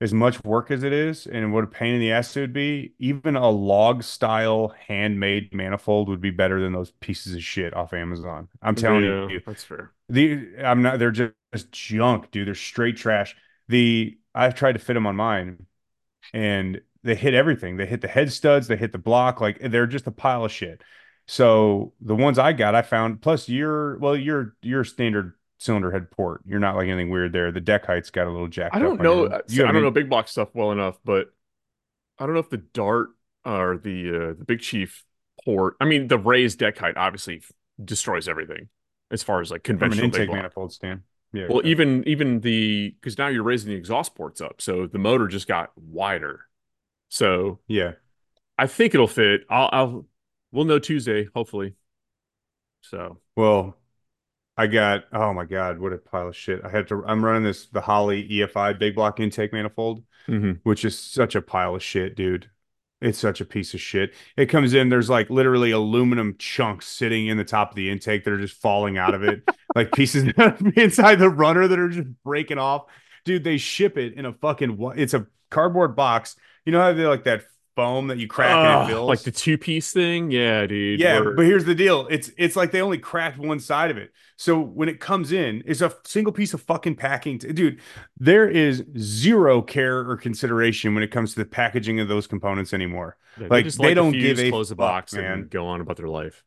[SPEAKER 1] as much work as it is and what a pain in the ass it would be, even a log style handmade manifold would be better than those pieces of shit off Amazon. I'm telling
[SPEAKER 2] Yeah,
[SPEAKER 1] you.
[SPEAKER 2] that's fair.
[SPEAKER 1] The I'm not they're just, just junk, dude. They're straight trash. The I've tried to fit them on mine and they hit everything. They hit the head studs, they hit the block, like they're just a pile of shit. So the ones I got, I found plus your well, your your standard cylinder head port. You're not like anything weird there. The deck height's got a little jacked
[SPEAKER 2] I don't
[SPEAKER 1] on
[SPEAKER 2] know.
[SPEAKER 1] your,
[SPEAKER 2] uh,
[SPEAKER 1] you
[SPEAKER 2] I don't know big block stuff well enough, but I don't know if the Dart or the uh, the Big Chief port. I mean, the raised deck height obviously destroys everything as far as like conventional
[SPEAKER 1] intake manifold stand. Yeah.
[SPEAKER 2] Well, even even the because now you're raising the exhaust ports up, so the motor just got wider. So
[SPEAKER 1] Yeah.
[SPEAKER 2] I think it'll fit. I'll, I'll we'll know Tuesday, hopefully. So
[SPEAKER 1] Well, I got oh my God, what a pile of shit. I had to I'm running this the Holley EFI big block intake manifold.
[SPEAKER 2] mhm.
[SPEAKER 1] which is such a pile of shit, dude. It's such a piece of shit. It comes in, there's like literally aluminum chunks sitting in the top of the intake that are just falling out of it, like pieces inside the runner that are just breaking off. Dude, they ship it in a fucking it's a cardboard box. You know how they like that foam that you crack and it fills?
[SPEAKER 2] like the two piece thing, yeah, dude.
[SPEAKER 1] Yeah, but here's the deal. It's it's like they only cracked one side of it. So when it comes in, it's a single piece of fucking packing. Dude, there is zero care or consideration when it comes to the packaging of those components anymore.
[SPEAKER 2] Yeah,
[SPEAKER 1] Like, they
[SPEAKER 2] light the
[SPEAKER 1] don't give a
[SPEAKER 2] close the
[SPEAKER 1] fuck,
[SPEAKER 2] box,
[SPEAKER 1] man.
[SPEAKER 2] and go on about their life.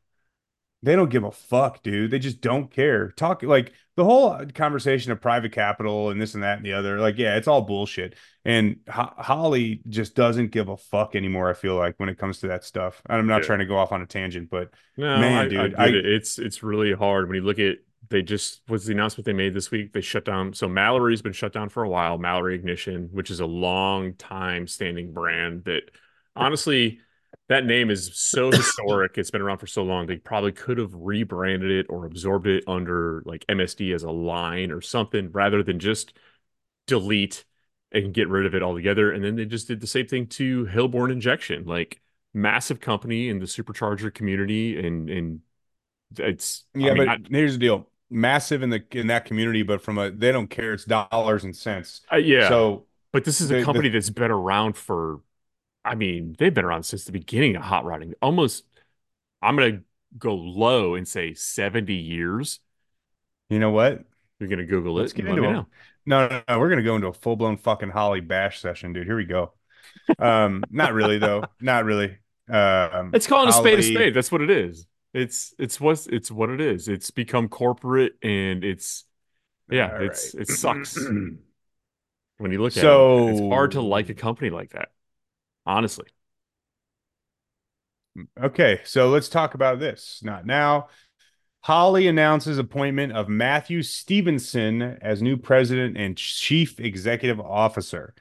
[SPEAKER 1] They don't give a fuck, dude. They just don't care. Talk like the whole conversation of private capital and this and that and the other. Like, yeah, it's all bullshit. And Ho- Holley just doesn't give a fuck anymore. I feel like when it comes to that stuff. And I'm not
[SPEAKER 2] Yeah.
[SPEAKER 1] trying to go off on a tangent, but
[SPEAKER 2] No,
[SPEAKER 1] Man,
[SPEAKER 2] I, I
[SPEAKER 1] dude,
[SPEAKER 2] get
[SPEAKER 1] I-
[SPEAKER 2] it. It's it's really hard when you look at they just was the announcement they made this week? They shut down. So Mallory's been shut down for a while. Mallory Ignition, which is a long time standing brand that honestly that name is so historic. It's been around for so long. They probably could have rebranded it or absorbed it under like MSD as a line or something rather than just delete and get rid of it altogether. And then they just did the same thing to Hilborn Injection, like massive company in the supercharger community, and and it's
[SPEAKER 1] Yeah,
[SPEAKER 2] I mean,
[SPEAKER 1] but here's the deal. Massive in the in that community, but from a they don't care. It's dollars and cents.
[SPEAKER 2] I- I- yeah.
[SPEAKER 1] So
[SPEAKER 2] but this is a
[SPEAKER 1] the-
[SPEAKER 2] company that's been around for, I mean, they've been around since the beginning of hot rodding. Almost, I'm gonna go low and say 70 years.
[SPEAKER 1] you know what?
[SPEAKER 2] You're gonna Google
[SPEAKER 1] Let's
[SPEAKER 2] it.
[SPEAKER 1] get
[SPEAKER 2] let
[SPEAKER 1] into
[SPEAKER 2] know.
[SPEAKER 1] No, no, no. We're gonna go into a full blown fucking Holley bash session, dude. Here we go. Um, not really though. Not really. Um,
[SPEAKER 2] It's calling a spade a spade. That's what it is. It's it's what it's what it is. It's become corporate and it's yeah,
[SPEAKER 1] All
[SPEAKER 2] it's
[SPEAKER 1] right.
[SPEAKER 2] it sucks when you look at
[SPEAKER 1] So-
[SPEAKER 2] it. It's hard to like a company like that. Honestly.
[SPEAKER 1] Okay, so let's talk about this. Not now. Holley announces appointment of Matthew Stevenson as new president and chief executive officer.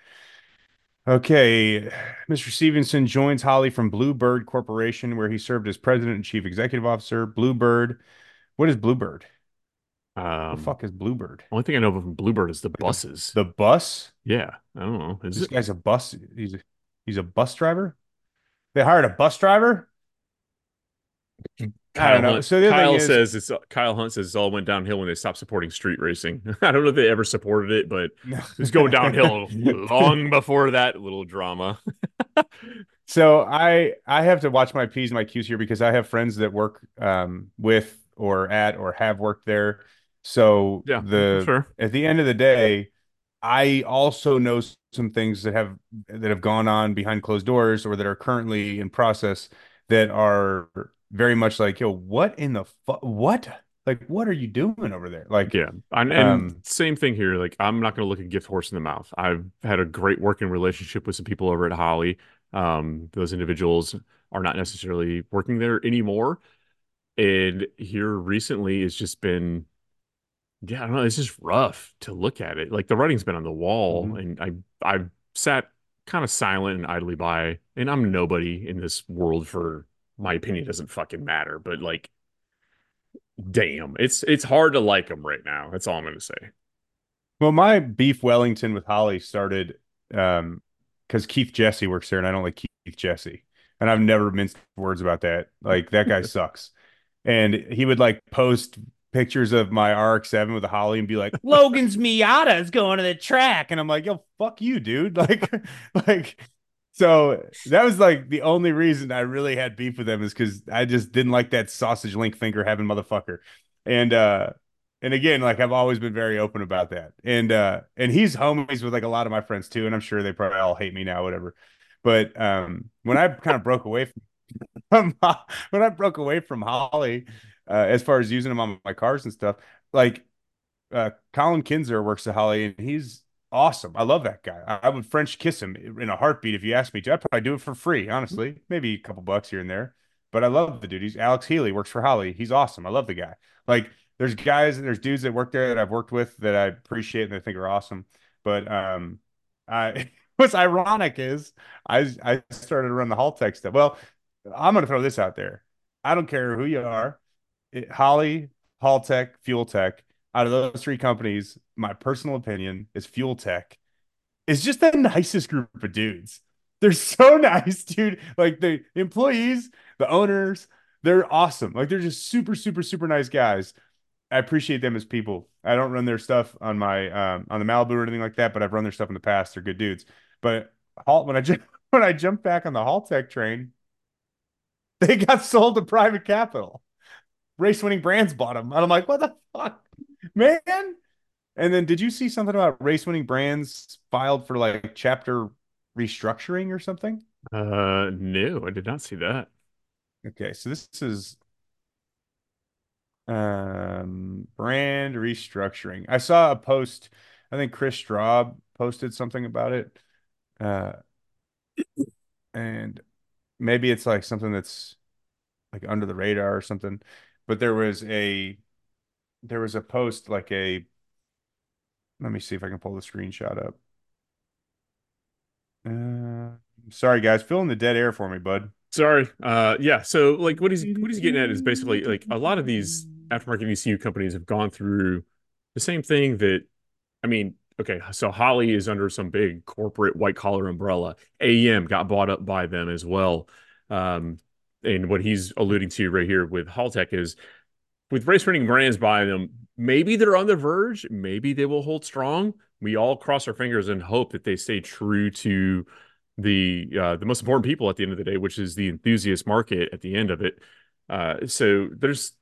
[SPEAKER 1] Okay, Mr. Stevenson joins Holley from Bluebird Corporation, where he served as president and chief executive officer. Bluebird, what is Bluebird?
[SPEAKER 2] Um
[SPEAKER 1] the fuck is Bluebird?
[SPEAKER 2] only thing I know of from Bluebird is the buses.
[SPEAKER 1] The bus?
[SPEAKER 2] yeah. I don't know. Is
[SPEAKER 1] This
[SPEAKER 2] it
[SPEAKER 1] guy's a bus. He's a, he's a bus driver. They hired a bus driver. I don't know.
[SPEAKER 2] Hunt,
[SPEAKER 1] So the other
[SPEAKER 2] Kyle
[SPEAKER 1] thing is,
[SPEAKER 2] says it's Kyle Hunt says it all went downhill when they stopped supporting street racing. I don't know if they ever supported it, but it was going downhill long before that little drama.
[SPEAKER 1] So I I have to watch my p's and my q's here because I have friends that work um with or at or have worked there. So
[SPEAKER 2] Yeah,
[SPEAKER 1] the
[SPEAKER 2] sure.
[SPEAKER 1] at the end of the day, I also know some things that have that have gone on behind closed doors or that are currently in process that are very much like, yo, what in the fu what? Like, what are you doing over there? Like,
[SPEAKER 2] Yeah, and, and
[SPEAKER 1] Um,
[SPEAKER 2] same thing here. Like, I'm not going to look a gift horse in the mouth. I've had a great working relationship with some people over at Holley. Um, those individuals are not necessarily working there anymore. And here recently, it's just been, yeah, I don't know. It's just rough to look at it. Like the writing's been on the wall,
[SPEAKER 1] Mhm.
[SPEAKER 2] and I I've sat kind of silent and idly by. And I'm nobody in this world for my opinion doesn't fucking matter. But like, damn, it's it's hard to like them right now. That's all I'm gonna say.
[SPEAKER 1] Well, my beef Wellington with Holley started um because Keith Jesse works there and I don't like Keith Jesse. And I've never minced words about that. Like that guy sucks. And he would like post pictures of my RX-7 with a Holley and be like, Logan's Miata is going to the track, and I'm like, yo, fuck you, dude. Like, like. So that was like the only reason I really had beef with them is because I just didn't like that sausage link finger having motherfucker. And uh and again, like I've always been very open about that. And uh and he's homies with like a lot of my friends too, and I'm sure they probably all hate me now, whatever. But um when I kind of broke away from, from when I broke away from Holley, uh, as far as using them on my cars and stuff, like uh Colin Kinzer works at Holley and he's awesome. I love that guy. I, I would French kiss him in a heartbeat if you asked me to. I'd probably do it for free, honestly. Maybe a couple bucks here and there. But I love the dude. He's Alex Healy, works for Holley. He's awesome. I love the guy. Like there's guys and there's dudes that work there that I've worked with that I appreciate and I think are awesome. But um, I what's ironic is I I started to run the Haltech stuff. Well, I'm gonna throw this out there. I don't care who you are, it, Holley, Haltech, Fuel Tech. Out of those three companies, my personal opinion is Fuel Tech is just the nicest group of dudes. They're so nice, dude. Like the employees, the owners, they're awesome. Like they're just super, super, super nice guys. I appreciate them as people. I don't run their stuff on my um, on the Malibu or anything like that, but I've run their stuff in the past. They're good dudes. But halt when I when I jumped back on the Haltech train, they got sold to private capital. Race winning brands bought them. And I'm like, what the fuck, man? And then did you see something about race winning brands filed for like chapter restructuring or something?
[SPEAKER 2] Uh, no, I did not see that.
[SPEAKER 1] Okay, so this is um brand restructuring. I saw a post, I think Chris Straub posted something about it. Uh and maybe it's like something that's like under the radar or something. But there was a there was a post like a let me see if I can pull the screenshot up. Uh, sorry guys, fill in the dead air for me, bud.
[SPEAKER 2] Sorry. Uh, yeah. So like, what he's what he's getting at is basically like a lot of these aftermarket ECU companies have gone through the same thing that, I mean, okay, so Holley is under some big corporate white collar umbrella. AEM got bought up by them as well. Um, and what he's alluding to right here with Haltech is with race winning brands buying them, maybe they're on the verge. Maybe they will hold strong. We all cross our fingers and hope that they stay true to the uh, the most important people at the end of the day, which is the enthusiast market at the end of it. Uh, so there's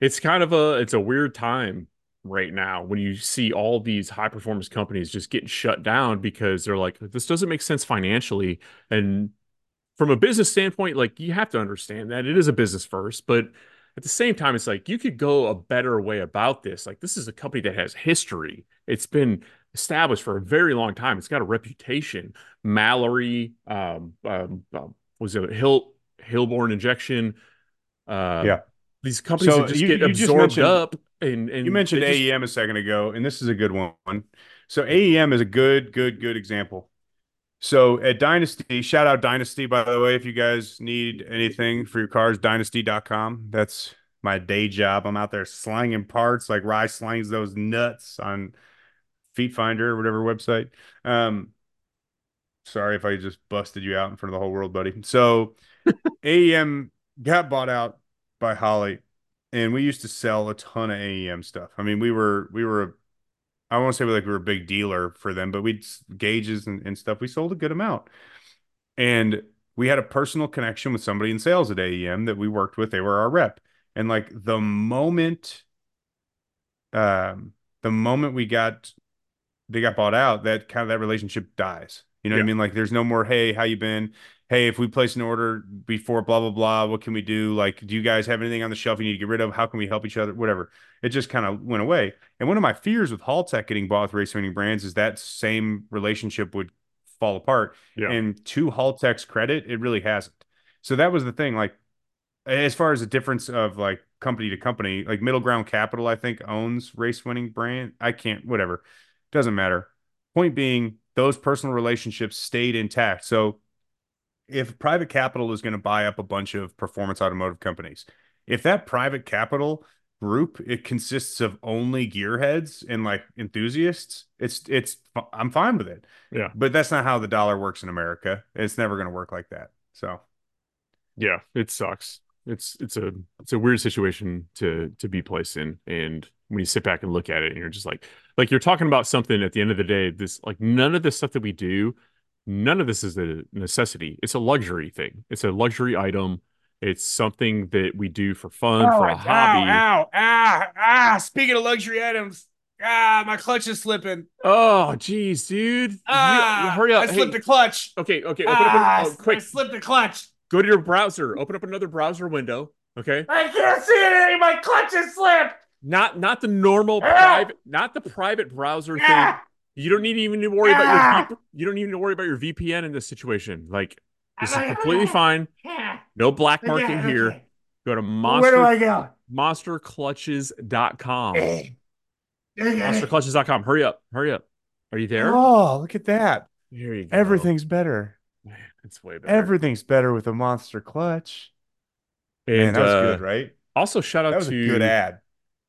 [SPEAKER 2] it's kind of a it's a weird time right now when you see all these high performance companies just getting shut down because they're like this doesn't make sense financially and from a business standpoint like you have to understand that it is a business first but at the same time it's like you could go a better way about this like this is a company that has history it's been established for a very long time it's got a reputation mallory um, um, um was it hill hilborn injection uh,
[SPEAKER 1] Yeah.
[SPEAKER 2] these companies
[SPEAKER 1] So
[SPEAKER 2] that just
[SPEAKER 1] you-
[SPEAKER 2] get
[SPEAKER 1] you
[SPEAKER 2] absorbed
[SPEAKER 1] mentioned-
[SPEAKER 2] up and and
[SPEAKER 1] You mentioned
[SPEAKER 2] they just-
[SPEAKER 1] AEM a second ago, and this is a good one. So AEM is a good, good, good example. So at Dynosty, shout out Dynosty, by the way, if you guys need anything for your cars, dynosty.com. That's my day job. I'm out there slanging parts like Rye slangs those nuts on Feet Finder or whatever website. Um, sorry if I just busted you out in front of the whole world, buddy. So AEM got bought out by Holley, and we used to sell a ton of AEM stuff. I mean, we were we were I won't say like we were a big dealer for them, but we'd gauges and, and stuff. We sold a good amount. And we had a personal connection with somebody in sales at AEM that we worked with. They were our rep. And like the moment um the moment we got they got bought out, that kind of that relationship dies. You know what I mean? Like there's no more, hey, how you been? Hey, if we place an order before blah blah blah, what can we do? Like, do you guys have anything on the shelf you need to get rid of? How can we help each other? Whatever. It just kind of went away. And one of my fears with Haltech getting bought with race winning brands is that same relationship would fall apart.
[SPEAKER 2] Yeah.
[SPEAKER 1] And to Haltech's credit, it really hasn't. So that was the thing. Like, as far as the difference of like company to company, like Middle Ground Capital, I think owns race winning brand. I can't, whatever. Doesn't matter. Point being, those personal relationships stayed intact. So if private capital is going to buy up a bunch of performance automotive companies, if that private capital group it consists of only gearheads and like enthusiasts, it's it's I'm fine with it.
[SPEAKER 2] Yeah.
[SPEAKER 1] But that's not how the dollar works in America. It's never going to work like that. So
[SPEAKER 2] Yeah, it sucks. it's it's a it's a weird situation to to be placed in and when you sit back and look at it and you're just like like you're talking about something at the end of the day this like none of this stuff that we do none of this is a necessity it's a luxury thing it's a luxury item it's something that we do for fun
[SPEAKER 1] oh,
[SPEAKER 2] for a hobby
[SPEAKER 1] ow, ow, ah, ah. Speaking of luxury items, ah, my clutch is slipping.
[SPEAKER 2] oh geez dude
[SPEAKER 1] Ah,
[SPEAKER 2] hurry up
[SPEAKER 1] I slipped
[SPEAKER 2] Hey,
[SPEAKER 1] the clutch.
[SPEAKER 2] okay okay open
[SPEAKER 1] Ah,
[SPEAKER 2] up a, oh, quick
[SPEAKER 1] I slipped the clutch.
[SPEAKER 2] go to your browser open up another browser window okay
[SPEAKER 1] I can't see anything. My clutch is slipped.
[SPEAKER 2] not not the normal
[SPEAKER 1] Ah!
[SPEAKER 2] private not the private browser thing
[SPEAKER 1] Ah,
[SPEAKER 2] You don't need even to worry about
[SPEAKER 1] Ah!
[SPEAKER 2] your V- you don't even need to worry about your VPN in this situation. Like this is completely
[SPEAKER 1] ah,
[SPEAKER 2] fine. No black
[SPEAKER 1] Okay,
[SPEAKER 2] market here. Go to monster.
[SPEAKER 1] Where do I go?
[SPEAKER 2] monsterclutches.com.
[SPEAKER 1] Okay.
[SPEAKER 2] Monsterclutches.com. Hurry up. Hurry up. Are you there?
[SPEAKER 1] Oh, look at that.
[SPEAKER 2] There you go.
[SPEAKER 1] Everything's better.
[SPEAKER 2] Man, it's way better.
[SPEAKER 1] Everything's better with a monster clutch.
[SPEAKER 2] and
[SPEAKER 1] Man, that was
[SPEAKER 2] uh,
[SPEAKER 1] good, right?
[SPEAKER 2] also shout out
[SPEAKER 1] That was a
[SPEAKER 2] to
[SPEAKER 1] good ad.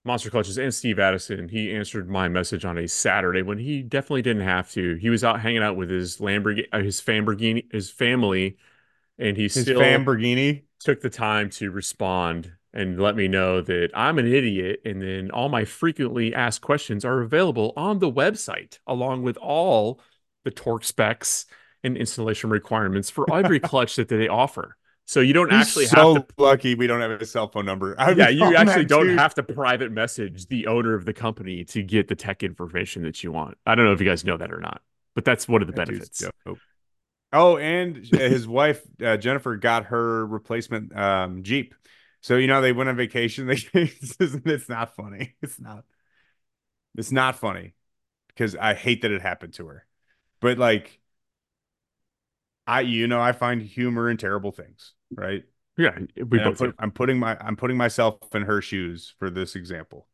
[SPEAKER 2] Monster Clutches and Steve Addison. He answered my message on a Saturday when he definitely didn't have to. He was out hanging out with his Lamborghini, uh, his Lamborghini, his family, and he
[SPEAKER 1] His
[SPEAKER 2] still
[SPEAKER 1] Lamborghini.
[SPEAKER 2] took the time to respond and let me know that I'm an idiot. And then all my frequently asked questions are available on the website, along with all the torque specs and installation requirements for every clutch that they offer. So you don't
[SPEAKER 1] He's
[SPEAKER 2] actually
[SPEAKER 1] so
[SPEAKER 2] have to.
[SPEAKER 1] lucky we don't have his cell phone number. I'd
[SPEAKER 2] Yeah, you actually don't
[SPEAKER 1] dude.
[SPEAKER 2] have to private message the owner of the company to get the tech information that you want. I don't know if you guys know that or not, but that's one of the
[SPEAKER 1] That
[SPEAKER 2] benefits.
[SPEAKER 1] Oh, and his wife uh, Jennifer got her replacement um, Jeep. So you know they went on vacation. They it's not funny. It's not. It's not funny because I hate that it happened to her. But like, I you know I find humor in terrible things, right?
[SPEAKER 2] Yeah, we both
[SPEAKER 1] put, I'm putting my I'm putting myself in her shoes for this example.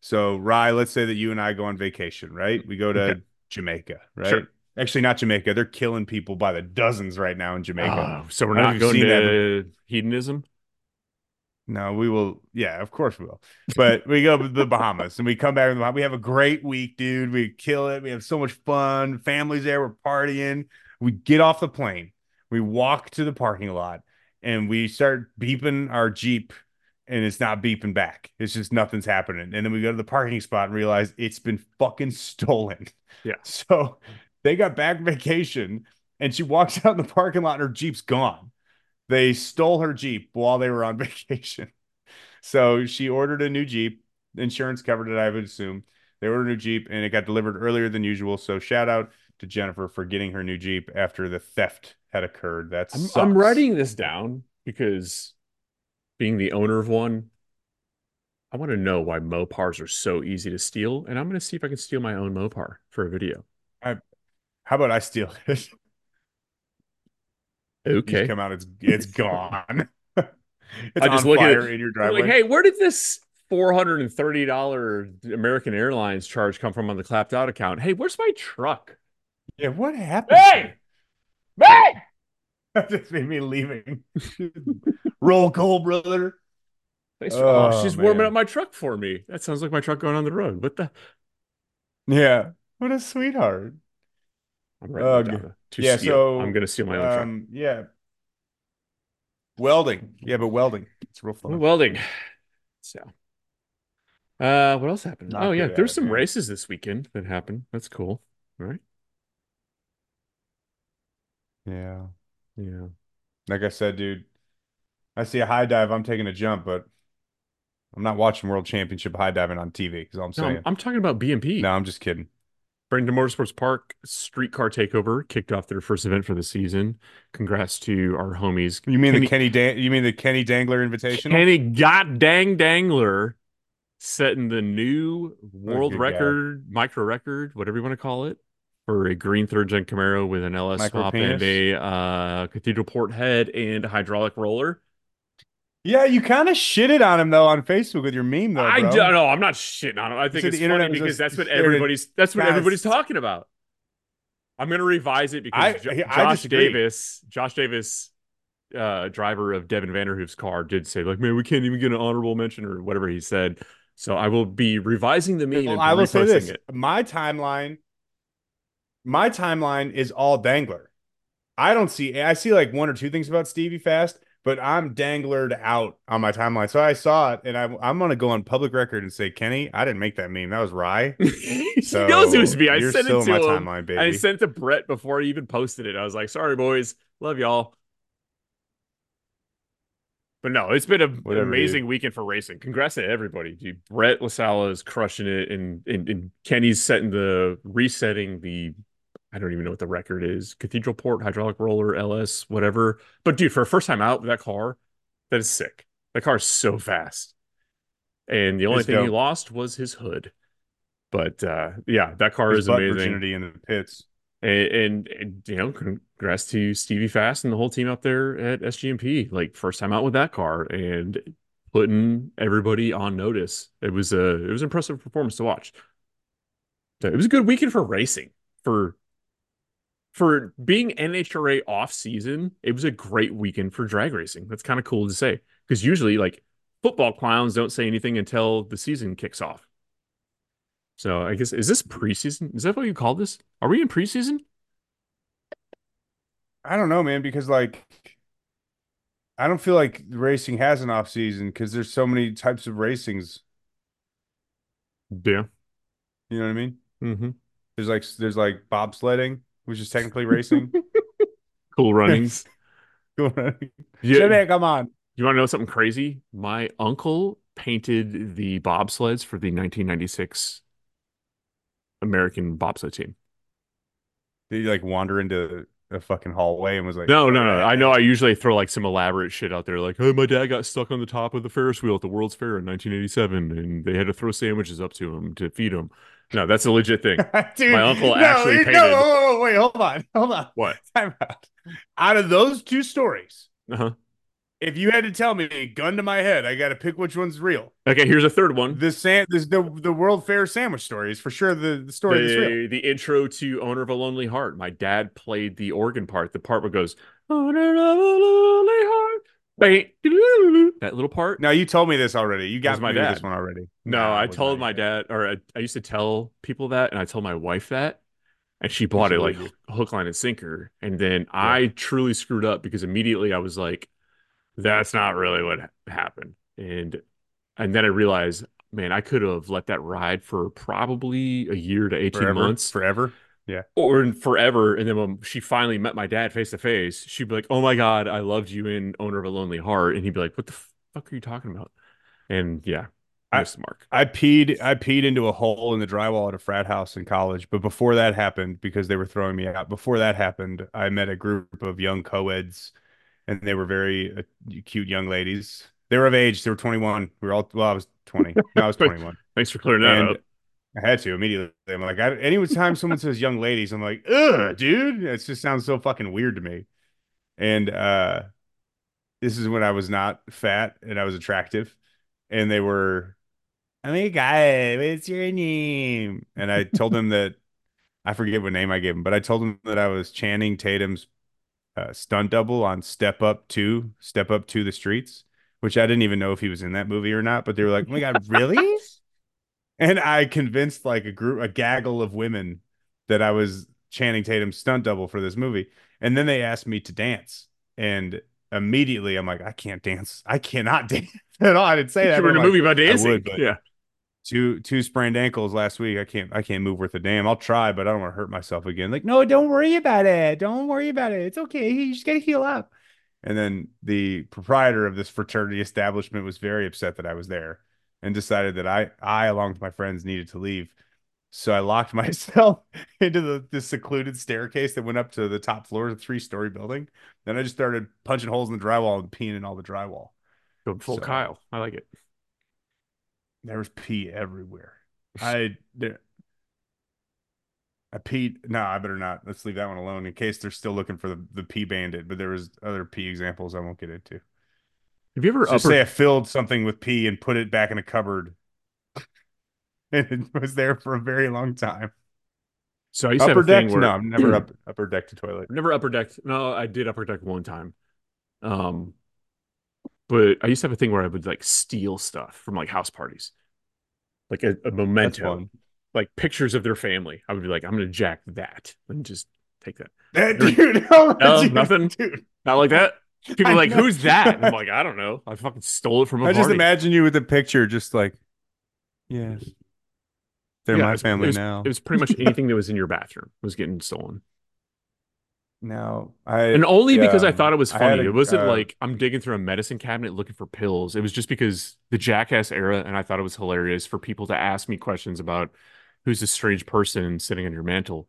[SPEAKER 1] So, Rye, let's say that you and I go on vacation, right? We go to
[SPEAKER 2] Okay.
[SPEAKER 1] Jamaica, right?
[SPEAKER 2] Sure.
[SPEAKER 1] Actually, not Jamaica. They're killing people by the dozens right now in Jamaica.
[SPEAKER 2] Oh, so we're not going to hedonism.
[SPEAKER 1] No, we will. Yeah, of course we will. But we go to the Bahamas and we come back. from the Bahamas. We have a great week, dude. We kill it. We have so much fun. Families there. We're partying. We get off the plane. We walk to the parking lot and we start beeping our Jeep and it's not beeping back. It's just nothing's happening. And then we go to the parking spot and realize it's been fucking stolen.
[SPEAKER 2] Yeah.
[SPEAKER 1] So they got back vacation and she walks out in the parking lot and her Jeep's gone. They stole her Jeep while they were on vacation. So she ordered a new Jeep. Insurance covered it, I would assume. They ordered a new Jeep and it got delivered earlier than usual. So shout out to Jennifer for getting her new Jeep after the theft had occurred. That's
[SPEAKER 2] I'm, I'm writing this down because being the owner of one, I want to know why Mopars are so easy to steal, and I'm going to see if I can steal my own Mopar for a video.
[SPEAKER 1] How about I steal it? You
[SPEAKER 2] Okay.
[SPEAKER 1] come out, it's it's gone. it's
[SPEAKER 2] I just
[SPEAKER 1] on
[SPEAKER 2] look at it,
[SPEAKER 1] in your driveway.
[SPEAKER 2] like, hey, where did this $430 American Airlines charge come from on the clapped out account? Hey, where's my truck?
[SPEAKER 1] Yeah, what happened?
[SPEAKER 2] Hey! Hey!
[SPEAKER 1] that just made me leaving. Roll call, brother.
[SPEAKER 2] Thanks for, oh,
[SPEAKER 1] Oh,
[SPEAKER 2] she's warming up my truck for me. That sounds like my truck going on the road. What the?
[SPEAKER 1] Yeah, what a sweetheart.
[SPEAKER 2] I'm
[SPEAKER 1] Ugh.
[SPEAKER 2] To
[SPEAKER 1] yeah,
[SPEAKER 2] steal.
[SPEAKER 1] so
[SPEAKER 2] I'm going to steal my own truck.
[SPEAKER 1] um, yeah, welding. Yeah, but welding. It's real fun.
[SPEAKER 2] Welding. So, uh, what else happened?
[SPEAKER 1] Not
[SPEAKER 2] oh yeah, there's some
[SPEAKER 1] man.
[SPEAKER 2] races this weekend that happened. That's cool. All right.
[SPEAKER 1] Yeah,
[SPEAKER 2] Yeah.
[SPEAKER 1] like I said, dude. I see a high dive. I'm taking a jump, but I'm not watching World Championship high diving on TV. Because I'm
[SPEAKER 2] No,
[SPEAKER 1] saying,
[SPEAKER 2] I'm talking about BMP.
[SPEAKER 1] no, I'm just kidding.
[SPEAKER 2] Bradenton Motorsports Park Streetcar Takeover kicked off their first event for the season. Congrats to our homies.
[SPEAKER 1] You mean the Kenny Dan? You mean the Kenny Dangler Invitational?
[SPEAKER 2] Kenny God dang dangler setting the new world
[SPEAKER 1] good
[SPEAKER 2] record, micro record, whatever you want to call it, for a green third gen Camaro with an LS
[SPEAKER 1] Micro
[SPEAKER 2] swap and a uh, cathedral port head and a hydraulic roller.
[SPEAKER 1] Yeah, you kind of shitted on him though on Facebook with your meme though,
[SPEAKER 2] I
[SPEAKER 1] bro.
[SPEAKER 2] don't know. I'm not shitting on him. I think it's
[SPEAKER 1] the internet
[SPEAKER 2] funny because that's what everybody's that's what
[SPEAKER 1] fast.
[SPEAKER 2] everybody's talking about. I'm gonna revise it because
[SPEAKER 1] I-
[SPEAKER 2] Jo-
[SPEAKER 1] I
[SPEAKER 2] Josh. Davis, Josh Davis, uh, driver of Devin Vanderhoof's car, did say like, "Man, we can't even get an honorable mention or whatever he said." So I will be revising the meme
[SPEAKER 1] Well,
[SPEAKER 2] and
[SPEAKER 1] I will say this:
[SPEAKER 2] it.
[SPEAKER 1] my timeline, my timeline is all Dangler. I don't see. I see like one or two things about Stevie Fast, but I'm danglered out on my timeline. So I saw it, and I, I'm gonna go on public record and say, Kenny, I didn't make that meme. That was Rye.
[SPEAKER 2] So he knows it was me. I sent it to
[SPEAKER 1] my
[SPEAKER 2] him.
[SPEAKER 1] timeline, baby.
[SPEAKER 2] I sent it to Brett before I even posted it. I was like, sorry, boys. Love y'all. But no, it's been a, an amazing weekend for racing. Congrats to everybody. Dude. Brett LaSala is crushing it, and, and, and Kenny's setting the resetting the I don't even know what the record is. Cathedral Port, hydraulic roller, LS, whatever. But dude, for a first time out with that car, that is sick. That car is so fast. And the only it's thing dope. he lost was his hood. But uh, yeah, that car his is amazing.
[SPEAKER 1] Opportunity in the pits.
[SPEAKER 2] And, and, and, you know, congrats to Stevie Fast and the whole team up there at SGMP. Like first time out with that car and putting everybody on notice. It was a it was an impressive performance to watch. So it was a good weekend for racing. For for being NHRA off season, it was a great weekend for drag racing. That's kind of cool to say because usually like football clowns don't say anything until the season kicks off. So I guess is this preseason? Is that what you call this? Are we in preseason?
[SPEAKER 1] I don't know, man, because like I don't feel like racing has an off season because there's so many types of racings.
[SPEAKER 2] Yeah.
[SPEAKER 1] You know what I mean?
[SPEAKER 2] Mm-hmm.
[SPEAKER 1] There's like there's like bobsledding, which is technically racing.
[SPEAKER 2] cool runnings.
[SPEAKER 1] cool running. Yeah. Jimmy, come on.
[SPEAKER 2] You want to know something crazy? My uncle painted the bobsleds for the 1996 American bobsled team.
[SPEAKER 1] Did you like wander into a fucking hallway and was like,
[SPEAKER 2] No, no, no. I know I usually throw like some elaborate shit out there, like, oh, my dad got stuck on the top of the Ferris wheel at the World's Fair in 1987, and they had to throw sandwiches up to him to feed him. No, that's a legit thing. Dude, my uncle no, actually painted.
[SPEAKER 1] No, wait, hold on, hold on.
[SPEAKER 2] What?
[SPEAKER 1] Time out. Out of those two stories,
[SPEAKER 2] uh-huh
[SPEAKER 1] if you had to tell me, gun to my head, I got to pick which one's real.
[SPEAKER 2] Okay, here's a third one.
[SPEAKER 1] The sam- this, the the World Fair sandwich story is for sure the, the story
[SPEAKER 2] the,
[SPEAKER 1] that's real.
[SPEAKER 2] The intro to Owner of a Lonely Heart. My dad played the organ part. The part where it goes Owner of a Lonely Heart. That little part.
[SPEAKER 1] Now you told me this already. You got my dad. this one already.
[SPEAKER 2] No, no I told my dad, or I, I, used to tell people that, and I told my wife that, and she bought it like hook, line, and sinker. And then yeah. I truly screwed up because immediately I was like, that's not really what happened. And and then I realized, man, I could have let that ride for probably a year to 18
[SPEAKER 1] forever,
[SPEAKER 2] months.
[SPEAKER 1] Forever. Yeah.
[SPEAKER 2] Or forever. And then when she finally met my dad face to face, she'd be like, Oh my God, I loved you in Owner of a Lonely Heart. And he'd be like, What the fuck are you talking about? And yeah, I missed the mark.
[SPEAKER 1] I peed I peed into a hole in the drywall at a frat house in college. But before that happened, because they were throwing me out, before that happened, I met a group of young co-eds and they were very uh, cute young ladies. They were of age. They were 21. We were all well. I was 20. No, I was 21.
[SPEAKER 2] Thanks for clearing that
[SPEAKER 1] and
[SPEAKER 2] up.
[SPEAKER 1] I had to immediately. I'm like, I, anytime someone says young ladies, I'm like, ugh, dude. It just sounds so fucking weird to me. And uh, this is when I was not fat and I was attractive, and they were, oh my god, what's your name? And I told them that I forget what name I gave them, but I told them that I was Channing Tatum's uh, stunt double on Step Up to Step Up to the Streets, which I didn't even know if he was in that movie or not. But they were like, "Oh my god, really?" and I convinced like a group, a gaggle of women that I was Channing Tatum's stunt double for this movie. And then they asked me to dance, and immediately I'm like, I can't dance. I cannot dance at all. I didn't say that.
[SPEAKER 2] We're in a
[SPEAKER 1] like,
[SPEAKER 2] movie about dancing. Would, yeah
[SPEAKER 1] two two sprained ankles last week. I can't I can't move worth a damn. I'll try, but I don't want to hurt myself again. Like, no, don't worry about it. Don't worry about it. It's okay. You just gotta heal up. And then the proprietor of this fraternity establishment was very upset that I was there and decided that I I along with my friends needed to leave. So I locked myself into the, the secluded staircase that went up to the top floor of the three story building. Then I just started punching holes in the drywall and peeing in all the drywall.
[SPEAKER 2] Go full so, Kyle. I like it.
[SPEAKER 1] There was pee everywhere. I there, I peed. No, I better not. Let's leave that one alone in case they're still looking for the, the pee bandit. But there was other pee examples I won't get into.
[SPEAKER 2] Have you ever
[SPEAKER 1] so upper... say I filled something with pee and put it back in a cupboard, and it was there for a very long time.
[SPEAKER 2] So I used to upper
[SPEAKER 1] deck.
[SPEAKER 2] Where...
[SPEAKER 1] No, I've never up, upper deck to toilet.
[SPEAKER 2] Never upper deck. No, I did upper deck one time. Um, but I used to have a thing where I would like steal stuff from like house parties, like a, a memento, like pictures of their family. I would be like, I'm gonna jack that and just take that.
[SPEAKER 1] that dude,
[SPEAKER 2] no, dude, nothing, dude. not like that. People are like, "Who's that?" And I'm like, "I don't know. I fucking stole it from a
[SPEAKER 1] I
[SPEAKER 2] party."
[SPEAKER 1] just imagine you with the picture, just like, yes, they're
[SPEAKER 2] Yeah, it
[SPEAKER 1] my
[SPEAKER 2] was-
[SPEAKER 1] family
[SPEAKER 2] it was,
[SPEAKER 1] now.
[SPEAKER 2] It was pretty much anything that was in your bathroom was getting stolen.
[SPEAKER 1] now, I
[SPEAKER 2] And only because I thought it was
[SPEAKER 1] I had
[SPEAKER 2] funny.
[SPEAKER 1] a-
[SPEAKER 2] it wasn't
[SPEAKER 1] uh,
[SPEAKER 2] like I'm digging through a medicine cabinet looking for pills. It was just because the jackass era, and I thought it was hilarious for people to ask me questions about who's this strange person sitting on your mantle.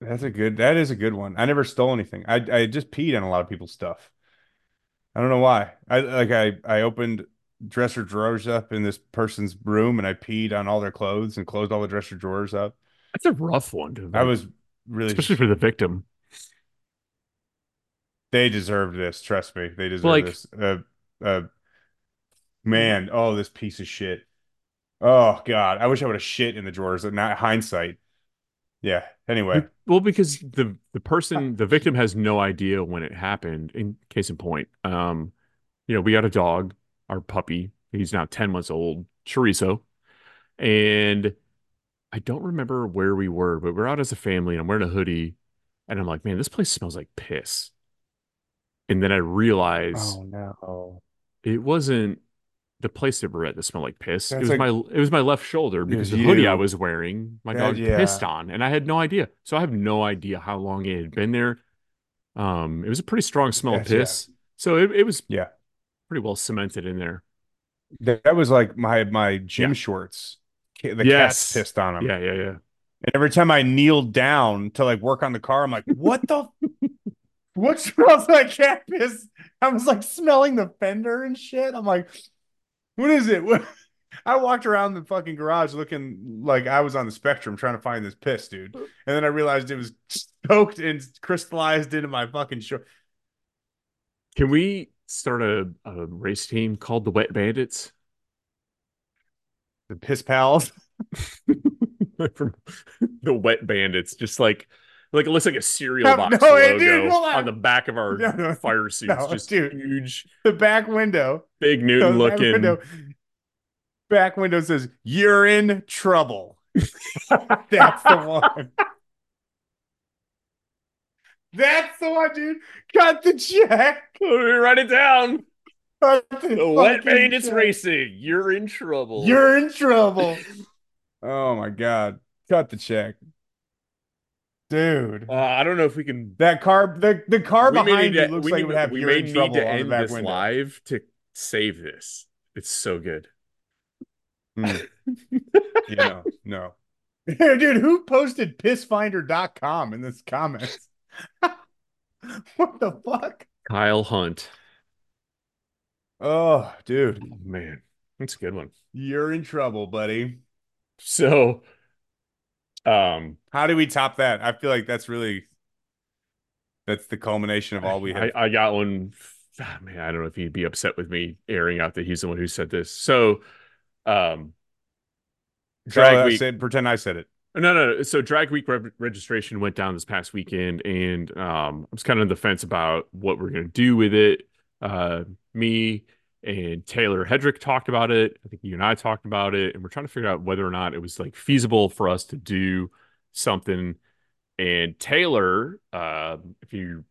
[SPEAKER 1] That's a good. That is a good one. I never stole anything. I I just peed on a lot of people's stuff. I don't know why. I like I I opened dresser drawers up in this person's room and I peed on all their clothes and closed all the dresser drawers up.
[SPEAKER 2] That's a rough one to
[SPEAKER 1] I was really
[SPEAKER 2] especially for the victim.
[SPEAKER 1] they deserve this. Trust me, they deserve
[SPEAKER 2] like-
[SPEAKER 1] this. Uh, uh, man, oh, this piece of shit. Oh God, I wish I would have shit in the drawers. Not hindsight. Yeah. Anyway,
[SPEAKER 2] Well, because the the person, the victim has no idea when it happened. In case in point, um, you know, we got a dog, our puppy. He's now 10 months old, Chorizo. And I don't remember where we were, but we're out as a family and I'm wearing a hoodie. And I'm like, man, this place smells like piss. And then I realize
[SPEAKER 1] oh no,
[SPEAKER 2] it wasn't the place that we're at that smelled like piss.
[SPEAKER 1] That's
[SPEAKER 2] it was
[SPEAKER 1] like-
[SPEAKER 2] my it was my left shoulder because the hoodie I was wearing, my dog
[SPEAKER 1] yeah.
[SPEAKER 2] pissed on, and I had no idea. So I have no idea how long it had been there. Um, it was a pretty strong smell of
[SPEAKER 1] That's- yeah.
[SPEAKER 2] piss, so it, it was
[SPEAKER 1] yeah.
[SPEAKER 2] pretty well cemented in there.
[SPEAKER 1] That, that was like my my gym
[SPEAKER 2] Yeah.
[SPEAKER 1] shorts. The
[SPEAKER 2] Yes.
[SPEAKER 1] cats pissed on them.
[SPEAKER 2] Yeah, yeah, yeah.
[SPEAKER 1] And every time I kneeled down to like work on the car, I'm like, what the what smells like cat piss? I was like smelling the fender and shit. I'm like, what is it? What? I walked around the fucking garage looking like I was on the spectrum trying to find this piss, dude. And then I realized it was soaked and crystallized into my fucking short.
[SPEAKER 2] Can we start a, a race team called the Wet Bandits?
[SPEAKER 1] The piss pals.
[SPEAKER 2] From the Wet Bandits, just like like it looks like a cereal
[SPEAKER 1] No,
[SPEAKER 2] box
[SPEAKER 1] no,
[SPEAKER 2] logo
[SPEAKER 1] didn't
[SPEAKER 2] on the back of our
[SPEAKER 1] No, no,
[SPEAKER 2] fire suits.
[SPEAKER 1] no,
[SPEAKER 2] just
[SPEAKER 1] dude.
[SPEAKER 2] huge,
[SPEAKER 1] The back window.
[SPEAKER 2] big Newton
[SPEAKER 1] the back
[SPEAKER 2] looking.
[SPEAKER 1] window. Back window says, You're in trouble. That's the one. That's the one, dude. Cut the check.
[SPEAKER 2] Write it down.
[SPEAKER 1] Cut the
[SPEAKER 2] The Wet Bandits. Racing. You're in trouble.
[SPEAKER 1] You're in trouble. oh my god. Cut the check. Dude.
[SPEAKER 2] Uh, I don't know if we can.
[SPEAKER 1] That car the, the car
[SPEAKER 2] we
[SPEAKER 1] behind
[SPEAKER 2] need
[SPEAKER 1] you
[SPEAKER 2] to,
[SPEAKER 1] looks like
[SPEAKER 2] need
[SPEAKER 1] it would have
[SPEAKER 2] we may need to end this
[SPEAKER 1] window.
[SPEAKER 2] live to save this. It's so good.
[SPEAKER 1] Hmm. Yeah, no, no. Dude, who posted pissfinder.com in this comments? what the fuck?
[SPEAKER 2] Kyle Hunt.
[SPEAKER 1] Oh, dude,
[SPEAKER 2] Oh, man, that's a good one.
[SPEAKER 1] you're in trouble, buddy.
[SPEAKER 2] So, um,
[SPEAKER 1] How do we top that? I feel like that's really that's the culmination of all we
[SPEAKER 2] I,
[SPEAKER 1] have.
[SPEAKER 2] I got one. ah, Man, I don't know if he'd be upset with me airing out that he's the one who said this. So, um,
[SPEAKER 1] So
[SPEAKER 2] drag
[SPEAKER 1] I
[SPEAKER 2] week.
[SPEAKER 1] said, pretend I said it.
[SPEAKER 2] No, no. no. So drag week re- registration went down this past weekend, and um, I was kind of on the fence about what we're gonna do with it. Uh, me and Taylor Hedrick talked about it. I think you and I talked about it, and we're trying to figure out whether or not it was like feasible for us to do something. And Taylor, uh, if you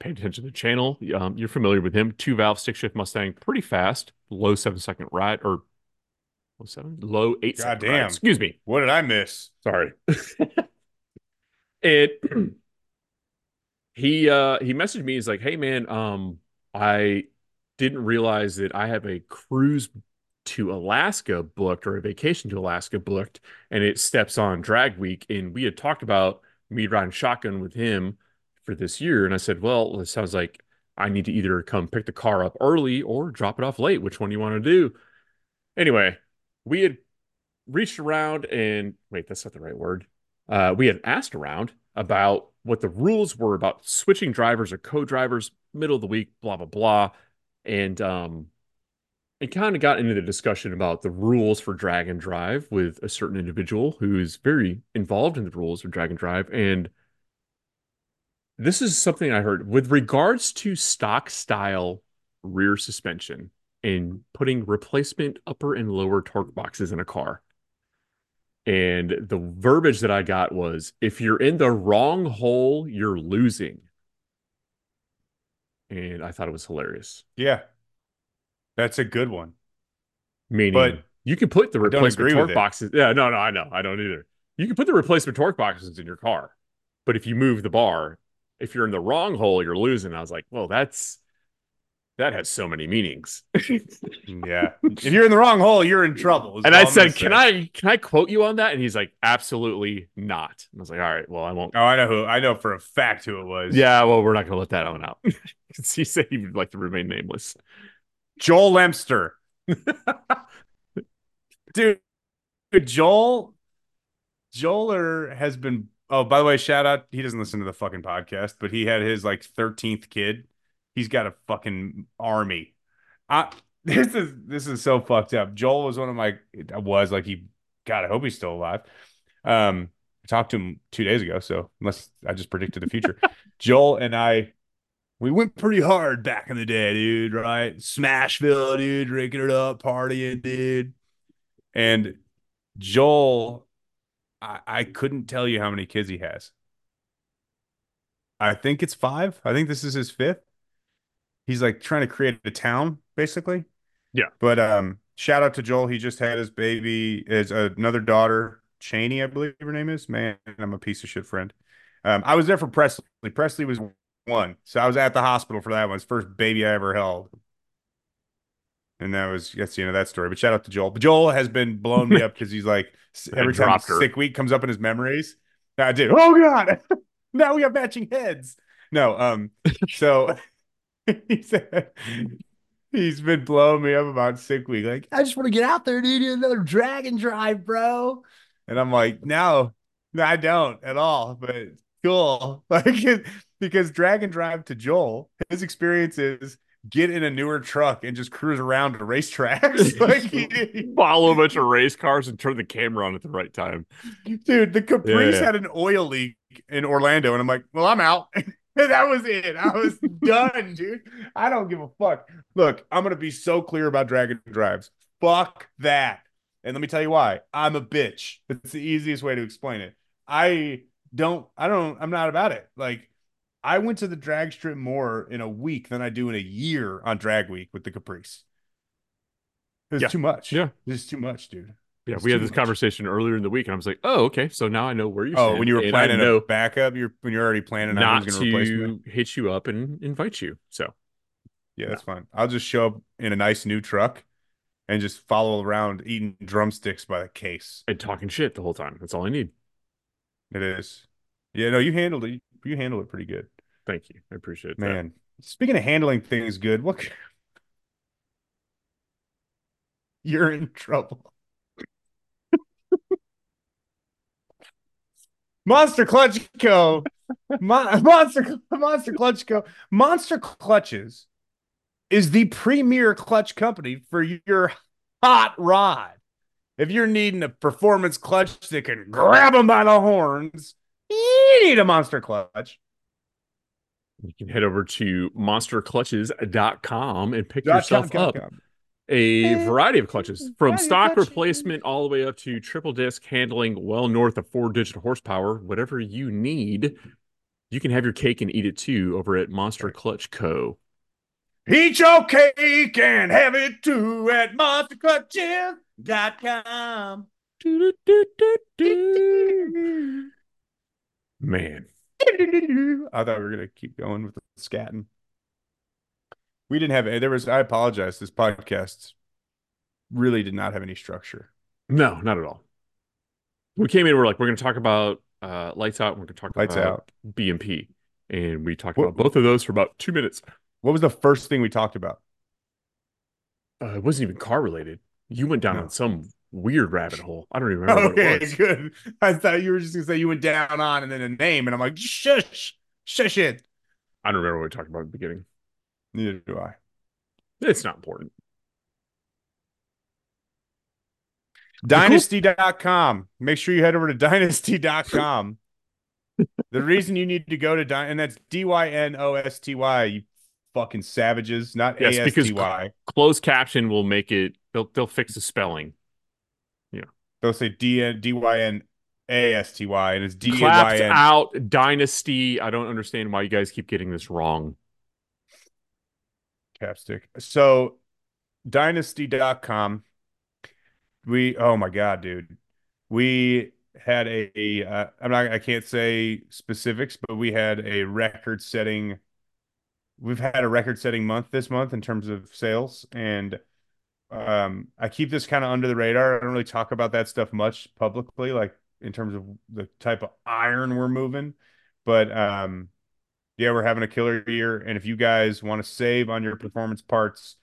[SPEAKER 2] paid attention to the channel, um, you're familiar with him. Two valve stick shift Mustang, pretty fast, low seven second ride or low seven, low eight second ride.
[SPEAKER 1] Goddamn.
[SPEAKER 2] Excuse me.
[SPEAKER 1] What did I miss?
[SPEAKER 2] Sorry. it he uh he messaged me, he's like, Hey man, um, I didn't realize that I have a cruise to Alaska booked or a vacation to Alaska booked, and it steps on drag week. And we had talked about me riding shotgun with him for this year. And I said, Well, it sounds like I need to either come pick the car up early or drop it off late. Which one do you want to do? Anyway, we had reached around and wait, that's not the right word. Uh, we had asked around about what the rules were about switching drivers or co-drivers middle of the week, blah blah blah, and um, it kind of got into the discussion about the rules for drag and drive with a certain individual who's very involved in the rules of drag and drive, and this is something I heard with regards to stock style rear suspension and putting replacement upper and lower torque boxes in a car. And the verbiage that I got was if you're in the wrong hole, you're losing. And I thought it was hilarious.
[SPEAKER 1] Yeah. That's a good one.
[SPEAKER 2] Meaning,
[SPEAKER 1] But
[SPEAKER 2] you can put the replacement torque boxes. Yeah, no, no, I know, I don't either. You can put the replacement torque boxes in your car, but if you move the bar, if you're in the wrong hole, you're losing. I was like, well, that's that has so many meanings.
[SPEAKER 1] Yeah. if you're in the wrong hole, you're in trouble.
[SPEAKER 2] and I said, "Can. I can I quote you on that?" And he's like, "Absolutely not." And I was like, "All right, well, I won't."
[SPEAKER 1] Oh, I know who. I know for a fact who it was.
[SPEAKER 2] Yeah, well, we're not going to let that one out he said he would like to remain nameless.
[SPEAKER 1] Joel Lemster. Dude, Joel Joeler has been oh, by the way, shout out. He doesn't listen to the fucking podcast, but he had his like 13th kid. He's got a fucking army. I this is this is so fucked up. Joel was one of my was like he God, I hope he's still alive. Um I talked to him two days ago, so unless I just predicted the future. Joel and I we went pretty hard back in the day, dude, right? Smashville, dude, drinking it up, partying, dude. And Joel, I, I couldn't tell you how many kids he has. I think it's five. I think this is his fifth. He's like trying to create a town, basically.
[SPEAKER 2] Yeah.
[SPEAKER 1] But um, shout out to Joel. He just had his baby, is another daughter, Cheney, I believe her name is. Man, I'm a piece of shit friend. Um, I was there for Presley. Presley was one. So I was at the hospital for that one. It's the first baby I ever held. And that was that's the end of that story. But shout out to Joel. But Joel has been blowing me up because he's like every time
[SPEAKER 2] her.
[SPEAKER 1] sick week comes up in his memories. I did. Oh God. now we have matching heads. No, um, so he said he's been blowing me up about sick week. Like, I just want to get out there, dude, do another drag and drive, bro. And I'm like, no, no, I don't at all. But cool. Like because drag and drive to Joel, his experience is get in a newer truck and just cruise around to racetracks. like he,
[SPEAKER 2] Follow a bunch of race cars and turn the camera on at the right time.
[SPEAKER 1] dude, the Caprice
[SPEAKER 2] Yeah, yeah.
[SPEAKER 1] had an oil leak in Orlando, and I'm like, well, I'm out. that was it. I was done, dude. I don't give a fuck. Look, I'm gonna be so clear about Dragon Drives. Fuck that. And let me tell you why. I'm a bitch. It's the easiest way to explain it. I don't, I don't, I'm not about it. Like, I went to the drag strip more in a week than I do in a year on drag week with the Caprice. It's
[SPEAKER 2] Yeah.
[SPEAKER 1] too much.
[SPEAKER 2] Yeah.
[SPEAKER 1] This is too much, dude.
[SPEAKER 2] Yeah,
[SPEAKER 1] It's
[SPEAKER 2] we had this
[SPEAKER 1] much.
[SPEAKER 2] conversation earlier in the week, and I was like, "Oh, okay, so now I know where you're."
[SPEAKER 1] Oh, when you were planning a backup, you're when you're already planning
[SPEAKER 2] not
[SPEAKER 1] who's to
[SPEAKER 2] hit you up and invite you. So
[SPEAKER 1] Yeah, that's fine. I'll just show up in a nice new truck and just follow around eating drumsticks by the case.
[SPEAKER 2] and talking shit the whole time. That's all I need.
[SPEAKER 1] It is. Yeah, no, you handled it. You handled it pretty good,
[SPEAKER 2] Thank you. I appreciate that.
[SPEAKER 1] man. Speaking of handling things good, what? You're in trouble. Monster Clutch Co. Mon- Monster Monster Clutch Co. Monster Clutches is the premier clutch company for your hot rod. If you're needing a performance clutch that can grab them by the horns, you need a Monster Clutch.
[SPEAKER 2] You can head over to monsterclutches.com and pick
[SPEAKER 1] Dot
[SPEAKER 2] yourself
[SPEAKER 1] com,
[SPEAKER 2] up
[SPEAKER 1] com, com.
[SPEAKER 2] a variety of clutches from
[SPEAKER 1] Variety
[SPEAKER 2] stock
[SPEAKER 1] clutches.
[SPEAKER 2] replacement all the way up to triple disc handling well north of four digit horsepower. Whatever you need, you can have your cake and eat it too over at Monster Clutch Co.
[SPEAKER 1] Eat your cake and have it too at monsterclutches.com.
[SPEAKER 2] Man,
[SPEAKER 1] I thought we were gonna keep going with the scatting. We didn't have there was I apologize. This podcast really did not have any structure.
[SPEAKER 2] no, not at all. We came in, we're like, we're going to talk about uh, Lights Out, and we're going to talk
[SPEAKER 1] Lights
[SPEAKER 2] about
[SPEAKER 1] out.
[SPEAKER 2] BMP. And we talked
[SPEAKER 1] What-
[SPEAKER 2] about both of those for about two minutes.
[SPEAKER 1] What was the first thing we talked about?
[SPEAKER 2] Uh, it wasn't even car related. You went down
[SPEAKER 1] No.
[SPEAKER 2] on some weird rabbit hole. I don't even remember what
[SPEAKER 1] Okay,
[SPEAKER 2] it was.
[SPEAKER 1] good. I thought you were just gonna say you went down on and then a name, and I'm like, shush, shush it.
[SPEAKER 2] I don't remember what we talked about at the beginning.
[SPEAKER 1] Neither do I.
[SPEAKER 2] It's not important.
[SPEAKER 1] Dynosty.com. Make sure you head over to dynosty.com. the reason you need to go to Dy- and that's D Y N O S T Y, you fucking savages, not
[SPEAKER 2] Yes,
[SPEAKER 1] A S
[SPEAKER 2] because
[SPEAKER 1] T Y.
[SPEAKER 2] Closed caption will make it. They'll they'll fix the spelling.
[SPEAKER 1] They'll say D N D Y N A S T Y, and it's D Y N.
[SPEAKER 2] out dynosty. I don't understand why you guys keep getting this wrong.
[SPEAKER 1] capstick. So dynosty.com. We oh my god, dude. We had a, a uh, I'm not I can't say specifics, but we had a record setting we've had a record setting month this month in terms of sales and um I keep this kind of under the radar. I don't really talk about that stuff much publicly like in terms of the type of iron we're moving, but um yeah, we're having a killer year and if you guys want to save on your performance parts,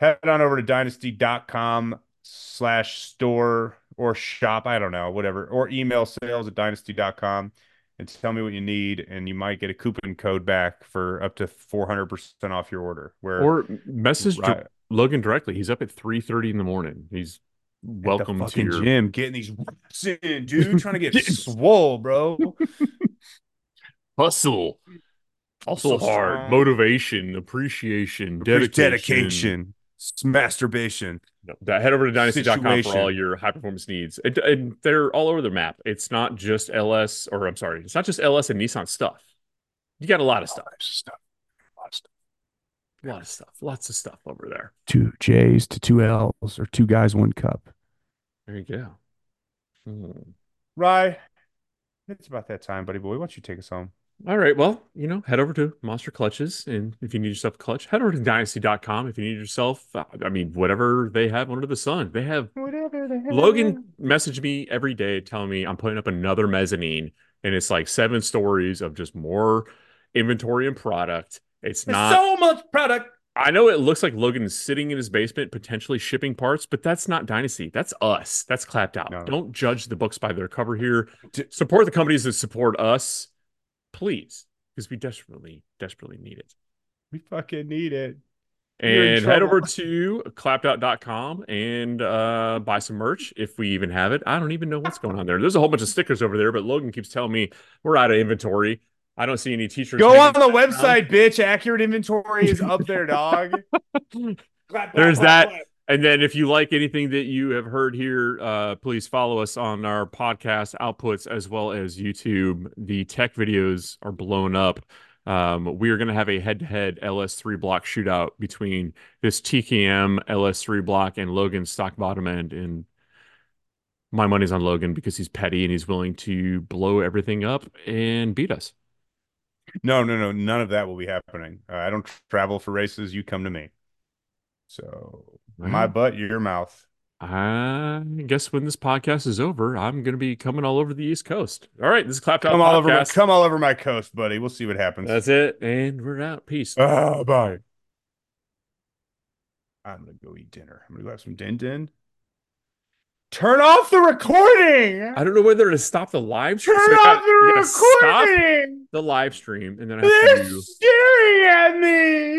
[SPEAKER 1] head on over to dynosty.com slash store or shop, I don't know, whatever, or email sales at dynosty.com and tell me what you need, and you might get a coupon code back for up to 400% off your order. Where
[SPEAKER 2] or message right, Logan directly. He's up at 3:30 in the morning. He's welcome to your
[SPEAKER 1] gym, getting these reps in, dude. trying to get swole, bro.
[SPEAKER 2] Hustle. Hustle hard, strong. motivation, appreciation, dedication.
[SPEAKER 1] dedication masturbation.
[SPEAKER 2] No, head over to dynosty.com for all your high performance needs. It, and they're all over the map. It's not just LS, or I'm sorry, it's not just LS and Nissan stuff. You got a lot of stuff. stuff. A lot of stuff. A lot of stuff. Lots of stuff over there.
[SPEAKER 1] Two J's to two L's, or two guys, one cup.
[SPEAKER 2] There you go. Hmm.
[SPEAKER 1] Rye, it's about that time, buddy boy. Why don't you take us home?
[SPEAKER 2] All right. Well, you know, head over to Monster Clutches. And if you need yourself a clutch, head over to dynosty.com. If you need yourself, uh, I mean, whatever they have under the sun, they have. Whatever they have. Logan messaged me every day telling me I'm putting up another mezzanine and it's like seven stories of just more inventory and product. It's There's not
[SPEAKER 1] so much product.
[SPEAKER 2] I know it looks like Logan is sitting in his basement, potentially shipping parts, but that's not Dynosty. That's us. That's Clapd Out. No. Don't judge the books by their cover here. Support the companies that support us please, because we desperately, desperately need it.
[SPEAKER 1] We fucking need it.
[SPEAKER 2] And head over to clapdout.com and uh, buy some merch if we even have it. I don't even know what's going on there. There's a whole bunch of stickers over there, but Logan keeps telling me we're out of inventory. I don't see any t-shirts.
[SPEAKER 1] Go on the website, bitch. Accurate inventory is up there, dog.
[SPEAKER 2] clap, There's clap, that. Clap. And then if you like anything that you have heard here, uh, please follow us on our podcast outputs as well as YouTube. The tech videos are blown up. Um, we are going to have a head-to-head LS3 block shootout between this TKM LS3 block and Logan's stock bottom end. And my money's on Logan because he's petty and he's willing to blow everything up and beat us.
[SPEAKER 1] No, no, no. None of that will be happening. Uh, I don't travel for races. You come to me. So my butt, your mouth.
[SPEAKER 2] I guess when this podcast is over, I'm going to be coming all over the East Coast. All right, this is Clapped
[SPEAKER 1] Come
[SPEAKER 2] all
[SPEAKER 1] over, my, come all over my coast, buddy. We'll see what happens.
[SPEAKER 2] That's it, and we're out. Peace.
[SPEAKER 1] Uh, bye. I'm gonna go eat dinner. I'm gonna go have some din din. Turn off the recording.
[SPEAKER 2] I don't know whether to stop the live
[SPEAKER 1] stream. Turn so off the recording.
[SPEAKER 2] the live stream, and then I
[SPEAKER 1] have They're to... staring at me.